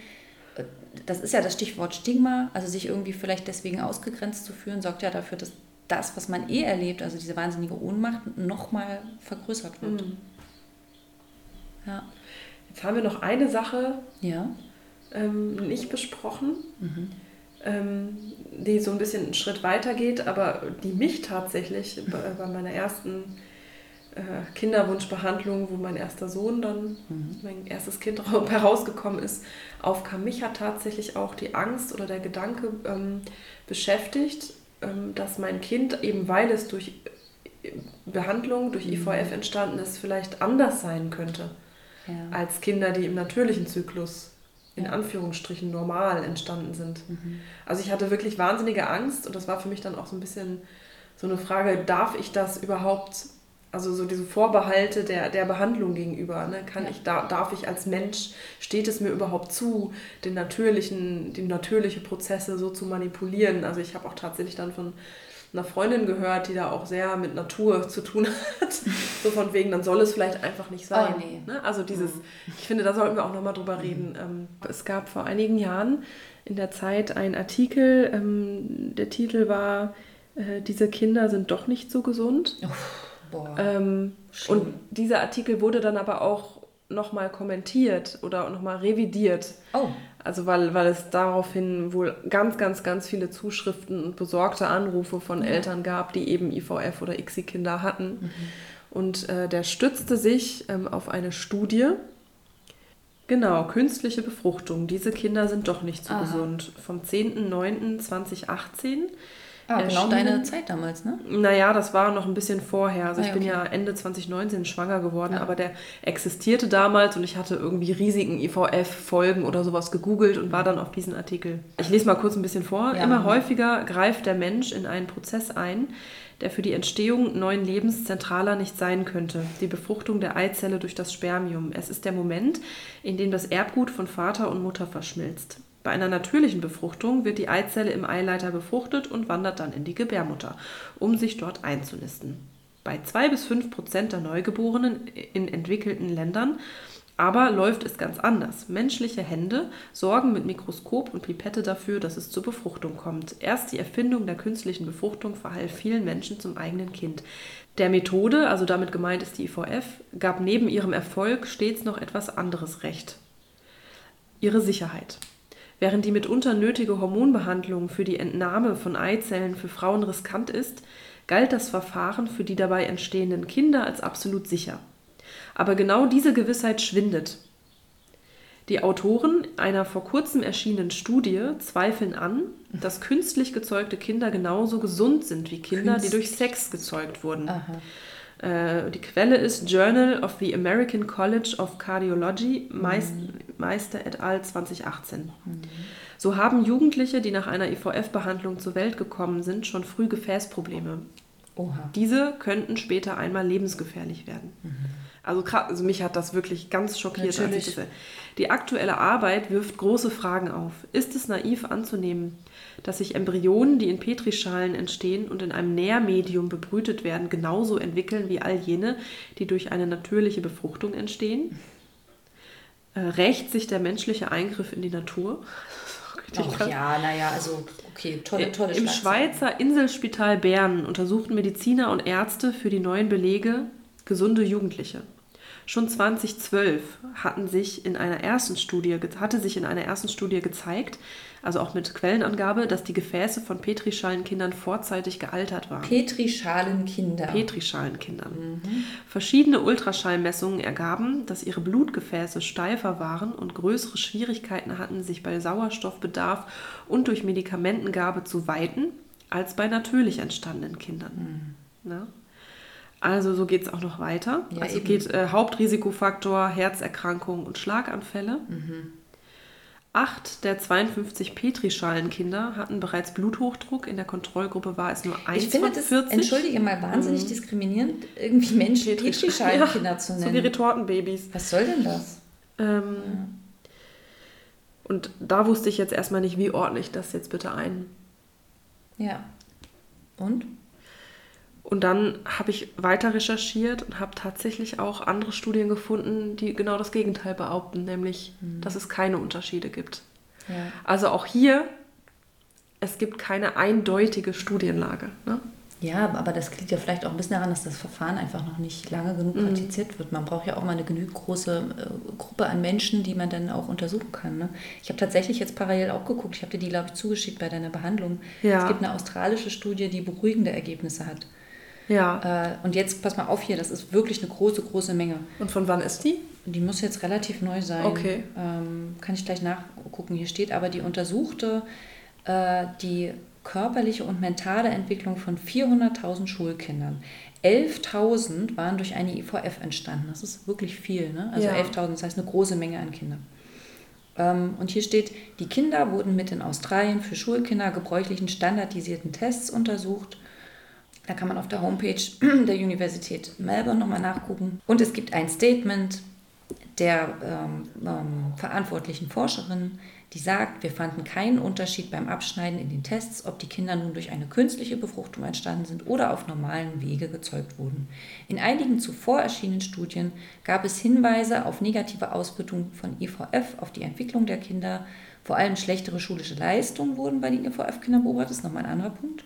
das ist ja das Stichwort Stigma, also sich irgendwie vielleicht deswegen ausgegrenzt zu fühlen, sorgt ja dafür, dass das, was man eh erlebt, also diese wahnsinnige Ohnmacht, nochmal vergrößert wird. Mhm. Ja. Jetzt haben wir noch eine Sache ja. ähm, nicht besprochen, mhm. ähm, die so ein bisschen einen Schritt weiter geht, aber die mich tatsächlich bei, bei meiner ersten äh, Kinderwunschbehandlung, wo mein erster Sohn dann, mhm. mein erstes Kind [LAUGHS] herausgekommen ist, aufkam. Mich hat tatsächlich auch die Angst oder der Gedanke ähm, beschäftigt, ähm, dass mein Kind, eben weil es durch äh, Behandlung, durch IVF mhm. entstanden ist, vielleicht anders sein könnte ja. als Kinder, die im natürlichen Zyklus in. Anführungsstrichen normal entstanden sind. Mhm. Also ich hatte wirklich wahnsinnige Angst und das war für mich dann auch so ein bisschen so eine Frage, darf ich das überhaupt also so diese Vorbehalte der, der Behandlung gegenüber. Ne? Kann ja. ich, da, darf ich als Mensch, steht es mir überhaupt zu, den natürlichen, die natürliche Prozesse so zu manipulieren? Also ich habe auch tatsächlich dann von einer Freundin gehört, die da auch sehr mit Natur zu tun hat. [LAUGHS] so von wegen, dann soll es vielleicht einfach nicht sein. Oh, nee. ne? Also dieses, mhm. ich finde, da sollten wir auch nochmal drüber mhm. reden. Ähm, es gab vor einigen Jahren in der Zeit einen Artikel, ähm, der Titel war, äh, diese Kinder sind doch nicht so gesund. Uff ähm, und dieser Artikel wurde dann aber auch nochmal kommentiert oder nochmal revidiert. Oh. Also weil, weil es daraufhin wohl ganz, ganz, ganz viele Zuschriften und besorgte Anrufe von ja. Eltern gab, die eben IVF oder ICSI-Kinder hatten. Mhm. Und äh, der stützte sich ähm, auf eine Studie. Genau, künstliche Befruchtung. Diese Kinder sind doch nicht so Aha. gesund. Vom 10.09.2018 Ah, genau deine Zeit damals, ne? Naja, das war noch ein bisschen vorher. Also ah, ich okay. bin ja Ende 2019 schwanger geworden, ja. aber der existierte damals und ich hatte irgendwie riesigen IVF-Folgen oder sowas gegoogelt und war dann auf diesen Artikel. Ich lese mal kurz ein bisschen vor. Ja. Immer häufiger greift der Mensch in einen Prozess ein, der für die Entstehung neuen Lebens zentraler nicht sein könnte. Die Befruchtung der Eizelle durch das Spermium. Es ist der Moment, in dem das Erbgut von Vater und Mutter verschmilzt. Bei einer natürlichen Befruchtung wird die Eizelle im Eileiter befruchtet und wandert dann in die Gebärmutter, um sich dort einzunisten. Bei 2 bis 5 Prozent der Neugeborenen in entwickelten Ländern Aber läuft es ganz anders. Menschliche Hände sorgen mit Mikroskop und Pipette dafür, dass es zur Befruchtung kommt. Erst die Erfindung der künstlichen Befruchtung verhalf vielen Menschen zum eigenen Kind. Der Methode, also damit gemeint ist die IVF, gab neben ihrem Erfolg stets noch etwas anderes Recht. Ihre Sicherheit. Während die mitunter nötige Hormonbehandlung für die Entnahme von Eizellen für Frauen riskant ist, galt das Verfahren für die dabei entstehenden Kinder als absolut sicher. Aber genau diese Gewissheit schwindet. Die Autoren einer vor kurzem erschienenen Studie zweifeln an, dass künstlich gezeugte Kinder genauso gesund sind wie Kinder, Künstlich. die durch Sex gezeugt wurden. Äh, die Quelle ist Journal of the American College of Cardiology, Meist, mhm. Meister et al. 2018. Mhm. So haben Jugendliche, die nach einer IVF-Behandlung zur Welt gekommen sind, schon früh Gefäßprobleme. Oha. Diese könnten später einmal lebensgefährlich werden. Mhm. Also, also mich hat das wirklich ganz schockiert. Als ich das, die aktuelle Arbeit wirft große Fragen auf. Ist es naiv anzunehmen, dass sich Embryonen, die in Petrischalen entstehen und in einem Nährmedium bebrütet werden, genauso entwickeln wie all jene, die durch eine natürliche Befruchtung entstehen? Äh, rächt sich der menschliche Eingriff in die Natur? [LAUGHS] Ach ja, naja, also okay, tolle, tolle Im Schweizer Inselspital Bern untersuchten Mediziner und Ärzte für die neuen Belege gesunde Jugendliche. Schon 2012 hatten sich in einer ersten Studie, hatte sich in einer ersten Studie gezeigt, also auch mit Quellenangabe, dass die Gefäße von Petrischalenkindern vorzeitig gealtert waren. Petrischalenkinder. Petrischalenkindern. Mhm. Verschiedene Ultraschallmessungen ergaben, dass ihre Blutgefäße steifer waren und größere Schwierigkeiten hatten, sich bei Sauerstoffbedarf und durch Medikamentengabe zu weiten, als bei natürlich entstandenen Kindern. Mhm. Also so geht es auch noch weiter. Ja, also eben. geht äh, Hauptrisikofaktor Herzerkrankungen und Schlaganfälle. Mhm. Acht der 52 Petrischalen-Kinder hatten bereits Bluthochdruck. In der Kontrollgruppe war es nur 1 ich finde das, Entschuldige mal, wahnsinnig mhm. diskriminierend, irgendwie Menschen Petrischalen-Kinder ja, zu nennen. So wie Retortenbabys. Was soll denn das? Ähm, ja. Und da wusste ich jetzt erstmal nicht, wie ordne ich das jetzt bitte ein. Ja. Und? Und dann habe ich weiter recherchiert und habe tatsächlich auch andere Studien gefunden, die genau das Gegenteil behaupten, nämlich, mhm. dass es keine Unterschiede gibt. Ja. Also auch hier, es gibt keine eindeutige Studienlage. Ne? Ja, aber das liegt ja vielleicht auch ein bisschen daran, dass das Verfahren einfach noch nicht lange genug mhm. praktiziert wird. Man braucht ja auch mal eine genügend große äh, Gruppe an Menschen, die man dann auch untersuchen kann. Ne? Ich habe tatsächlich jetzt parallel auch geguckt, ich habe dir die, glaube ich, zugeschickt bei deiner Behandlung. Ja. Es gibt eine australische Studie, die beruhigende Ergebnisse hat. Ja. Äh, und jetzt, pass mal auf hier, das ist wirklich eine große, große Menge. Und von wann ist die? Die muss jetzt relativ neu sein. Okay. Ähm, kann ich gleich nachgucken. Hier steht aber, die untersuchte äh, die körperliche und mentale Entwicklung von 400.000 Schulkindern. 11.000 waren durch eine IVF entstanden. Das ist wirklich viel, ne? Also ja. 11.000, das heißt eine große Menge an Kindern. Ähm, und hier steht, die Kinder wurden mit den Australien für Schulkinder gebräuchlichen standardisierten Tests untersucht da kann man auf der Homepage [CLEARS THROAT] der Universität Melbourne nochmal nachgucken. Und es gibt ein Statement der ähm, ähm, verantwortlichen Forscherin, die sagt, wir fanden keinen Unterschied beim Abschneiden in den Tests, ob die Kinder nun durch eine künstliche Befruchtung entstanden sind oder auf normalen Wege gezeugt wurden. In einigen zuvor erschienenen Studien gab es Hinweise auf negative Auswirkungen von IVF auf die Entwicklung der Kinder. Vor allem schlechtere schulische Leistungen wurden bei den IVF-Kindern beobachtet. Das ist nochmal ein anderer Punkt.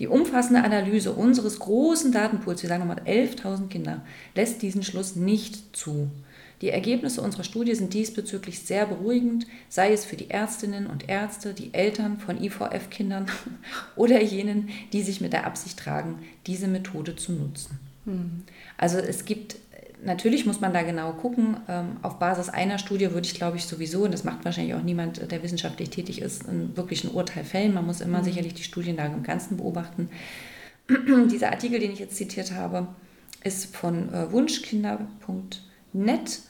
Die umfassende Analyse unseres großen Datenpools, wir sagen nochmal 11.000 Kinder, lässt diesen Schluss nicht zu. Die Ergebnisse unserer Studie sind diesbezüglich sehr beruhigend, sei es für die Ärztinnen und Ärzte, die Eltern von IVF-Kindern [LAUGHS] oder jenen, die sich mit der Absicht tragen, diese Methode zu nutzen. Mhm. Also es gibt natürlich muss man da genau gucken. Ähm, auf Basis einer Studie würde ich, glaube ich, sowieso, und das macht wahrscheinlich auch niemand, der wissenschaftlich tätig ist, wirklich ein Urteil fällen. Man muss immer mhm. sicherlich die Studienlage im Ganzen beobachten. [CLEARS THROAT] Dieser Artikel, den ich jetzt zitiert habe, ist von äh, wunschkinder.net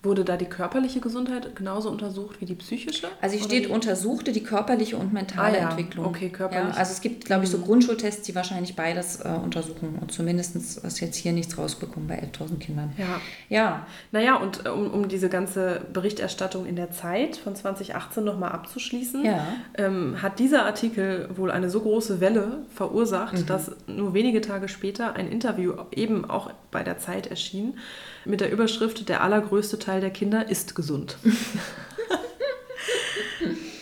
Wurde da die körperliche Gesundheit genauso untersucht wie die psychische? Also hier steht, untersuchte die körperliche und mentale ah, ja. Entwicklung. Okay, körperlich. Ja, also es gibt, glaube ich, so mhm. Grundschultests, die wahrscheinlich beides äh, untersuchen. Und zumindest ist jetzt hier nichts rausbekommen bei 11.000 Kindern. Ja. Ja. Naja, und äh, um, um diese ganze Berichterstattung in der Zeit von 2018 nochmal abzuschließen, ja. ähm, hat dieser Artikel wohl eine so große Welle verursacht, mhm. dass nur wenige Tage später ein Interview eben auch bei der Zeit erschien mit der Überschrift Der allergrößte Teil der Kinder ist gesund. [LAUGHS]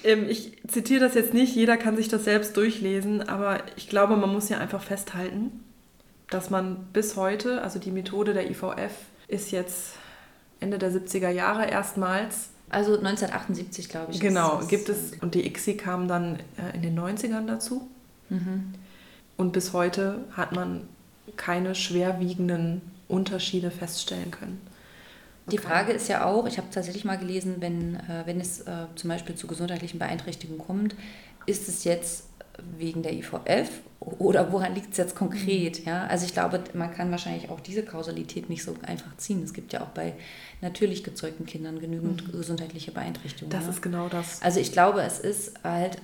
ähm, ich zitiere das jetzt nicht, jeder kann sich das selbst durchlesen, aber ich glaube, man muss ja einfach festhalten, dass man bis heute, also die Methode der IVF ist jetzt Ende der 70er Jahre erstmals. Also 1978, glaube ich. Genau, gibt es, und die ICSI kam dann äh, in den 90ern dazu. Mhm. Und bis heute hat man keine schwerwiegenden Unterschiede feststellen können. Die Frage ist ja auch, ich habe tatsächlich mal gelesen, wenn, äh, wenn es äh, zum Beispiel zu gesundheitlichen Beeinträchtigungen kommt, ist es jetzt wegen der IVF oder woran liegt es jetzt konkret? Mhm. Ja? Also ich glaube, man kann wahrscheinlich auch diese Kausalität nicht so einfach ziehen. Es gibt ja auch bei natürlich gezeugten Kindern genügend mhm. gesundheitliche Beeinträchtigungen. Das ja? ist genau das. Also ich glaube, es ist halt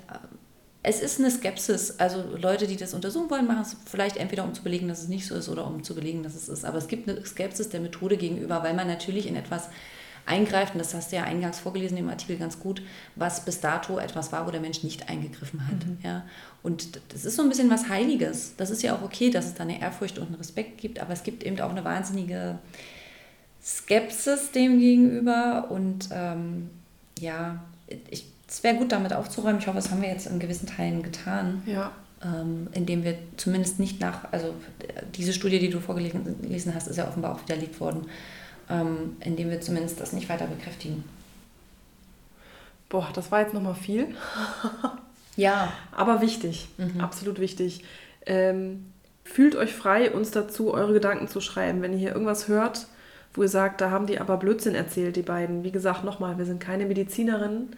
es ist eine Skepsis. Also Leute, die das untersuchen wollen, machen es vielleicht entweder um zu belegen, dass es nicht so ist oder um zu belegen, dass es ist. Aber es gibt eine Skepsis der Methode gegenüber, weil man natürlich in etwas eingreift, und das hast du ja eingangs vorgelesen im Artikel ganz gut, was bis dato etwas war, wo der Mensch nicht eingegriffen hat. Mhm. Ja? Und das ist so ein bisschen was Heiliges. Das ist ja auch okay, dass es da eine Ehrfurcht und einen Respekt gibt, aber es gibt eben auch eine wahnsinnige Skepsis dem gegenüber. Und ähm, ja, ich es wäre gut, damit aufzuräumen. Ich hoffe, das haben wir jetzt in gewissen Teilen getan. Ja. Ähm, indem wir zumindest nicht nach, also diese Studie, die du vorgelesen hast, ist ja offenbar auch widerlegt worden, ähm, indem wir zumindest das nicht weiter bekräftigen. Boah, das war jetzt nochmal viel. ja. [LAUGHS] Aber wichtig, mhm. absolut wichtig. Ähm, fühlt euch frei, uns dazu eure Gedanken zu schreiben. Wenn ihr hier irgendwas hört, wo ihr sagt, da haben die aber Blödsinn erzählt, die beiden. Wie gesagt, nochmal, wir sind keine Medizinerinnen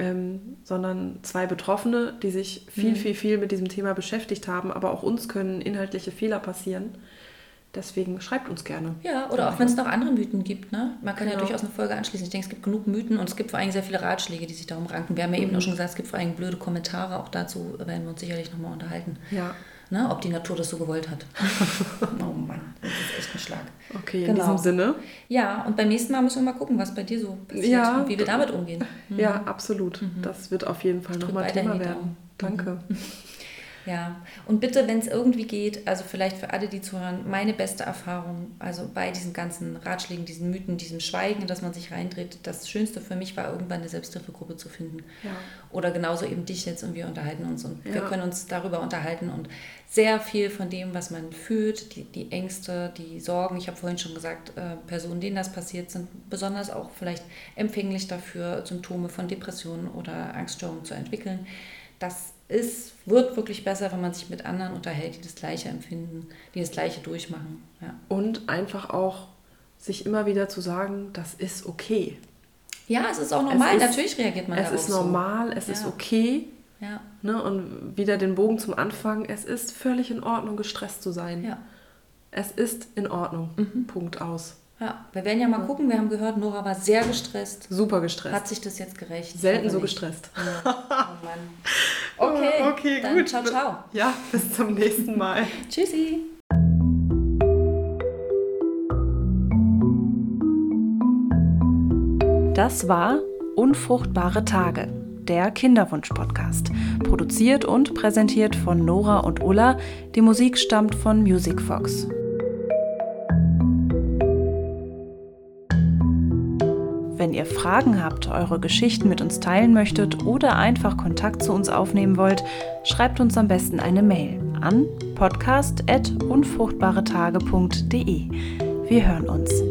ähm, sondern zwei Betroffene, die sich viel, mhm. viel, viel mit diesem Thema beschäftigt haben. Aber auch uns können inhaltliche Fehler passieren. Deswegen schreibt uns gerne. Ja, oder auch wenn es noch andere Mythen gibt. Ne? Man kann genau. ja durchaus eine Folge anschließen. Ich denke, es gibt genug Mythen und es gibt vor allem sehr viele Ratschläge, die sich darum ranken. Wir haben ja mhm. eben auch schon gesagt, es gibt vor allem blöde Kommentare. Auch dazu werden wir uns sicherlich nochmal unterhalten. Ja ne, ob die Natur das so gewollt hat. [LAUGHS] oh Mann, echt ein Schlag. Okay, in genau. diesem Sinne. Ja, und beim nächsten Mal müssen wir mal gucken, was bei dir so passiert ja, und wie wir damit umgehen. [LAUGHS] Mhm. Ja, absolut. Mhm. Das wird auf jeden Fall nochmal Thema werden. Danke. Mhm. [LAUGHS] Ja, und bitte, wenn es irgendwie geht, also vielleicht für alle, die zuhören, meine beste Erfahrung, also bei diesen ganzen Ratschlägen, diesen Mythen, diesem Schweigen, dass man sich reindreht, das Schönste für mich war, irgendwann eine Selbsthilfegruppe zu finden. Ja. Oder genauso eben dich jetzt und wir unterhalten uns und ja. wir können uns darüber unterhalten und sehr viel von dem, was man fühlt, die, die Ängste, die Sorgen, ich habe vorhin schon gesagt, äh, Personen, denen das passiert, sind besonders auch vielleicht empfänglich dafür, Symptome von Depressionen oder Angststörungen zu entwickeln. Das ist, wird wirklich besser, wenn man sich mit anderen unterhält, die das Gleiche empfinden, die das Gleiche durchmachen. Ja. Und einfach auch sich immer wieder zu sagen, das ist okay. Ja, es ist auch normal. Ist, Natürlich reagiert man Es ist normal, so. es ja. ist okay. Ja. Ne? Und wieder den Bogen zum Anfang. Es ist völlig in Ordnung, gestresst zu sein. Ja. Es ist in Ordnung. Mhm. Punkt aus. Ja, wir werden ja mal gucken. Wir haben gehört, Nora war sehr gestresst. Super gestresst. Hat sich das jetzt gerecht? Selten so gestresst. Ja. [LAUGHS] Oh Mann. Okay, okay dann gut. Ciao, ciao. Ja, bis zum nächsten Mal. [LAUGHS] Tschüssi. Das war Unfruchtbare Tage, der Kinderwunsch-Podcast. Produziert und präsentiert von Nora und Ulla. Die Musik stammt von Music Fox. Wenn ihr Fragen habt, eure Geschichten mit uns teilen möchtet oder einfach Kontakt zu uns aufnehmen wollt, schreibt uns am besten eine Mail an podcast.unfruchtbaretage.de. Wir hören uns.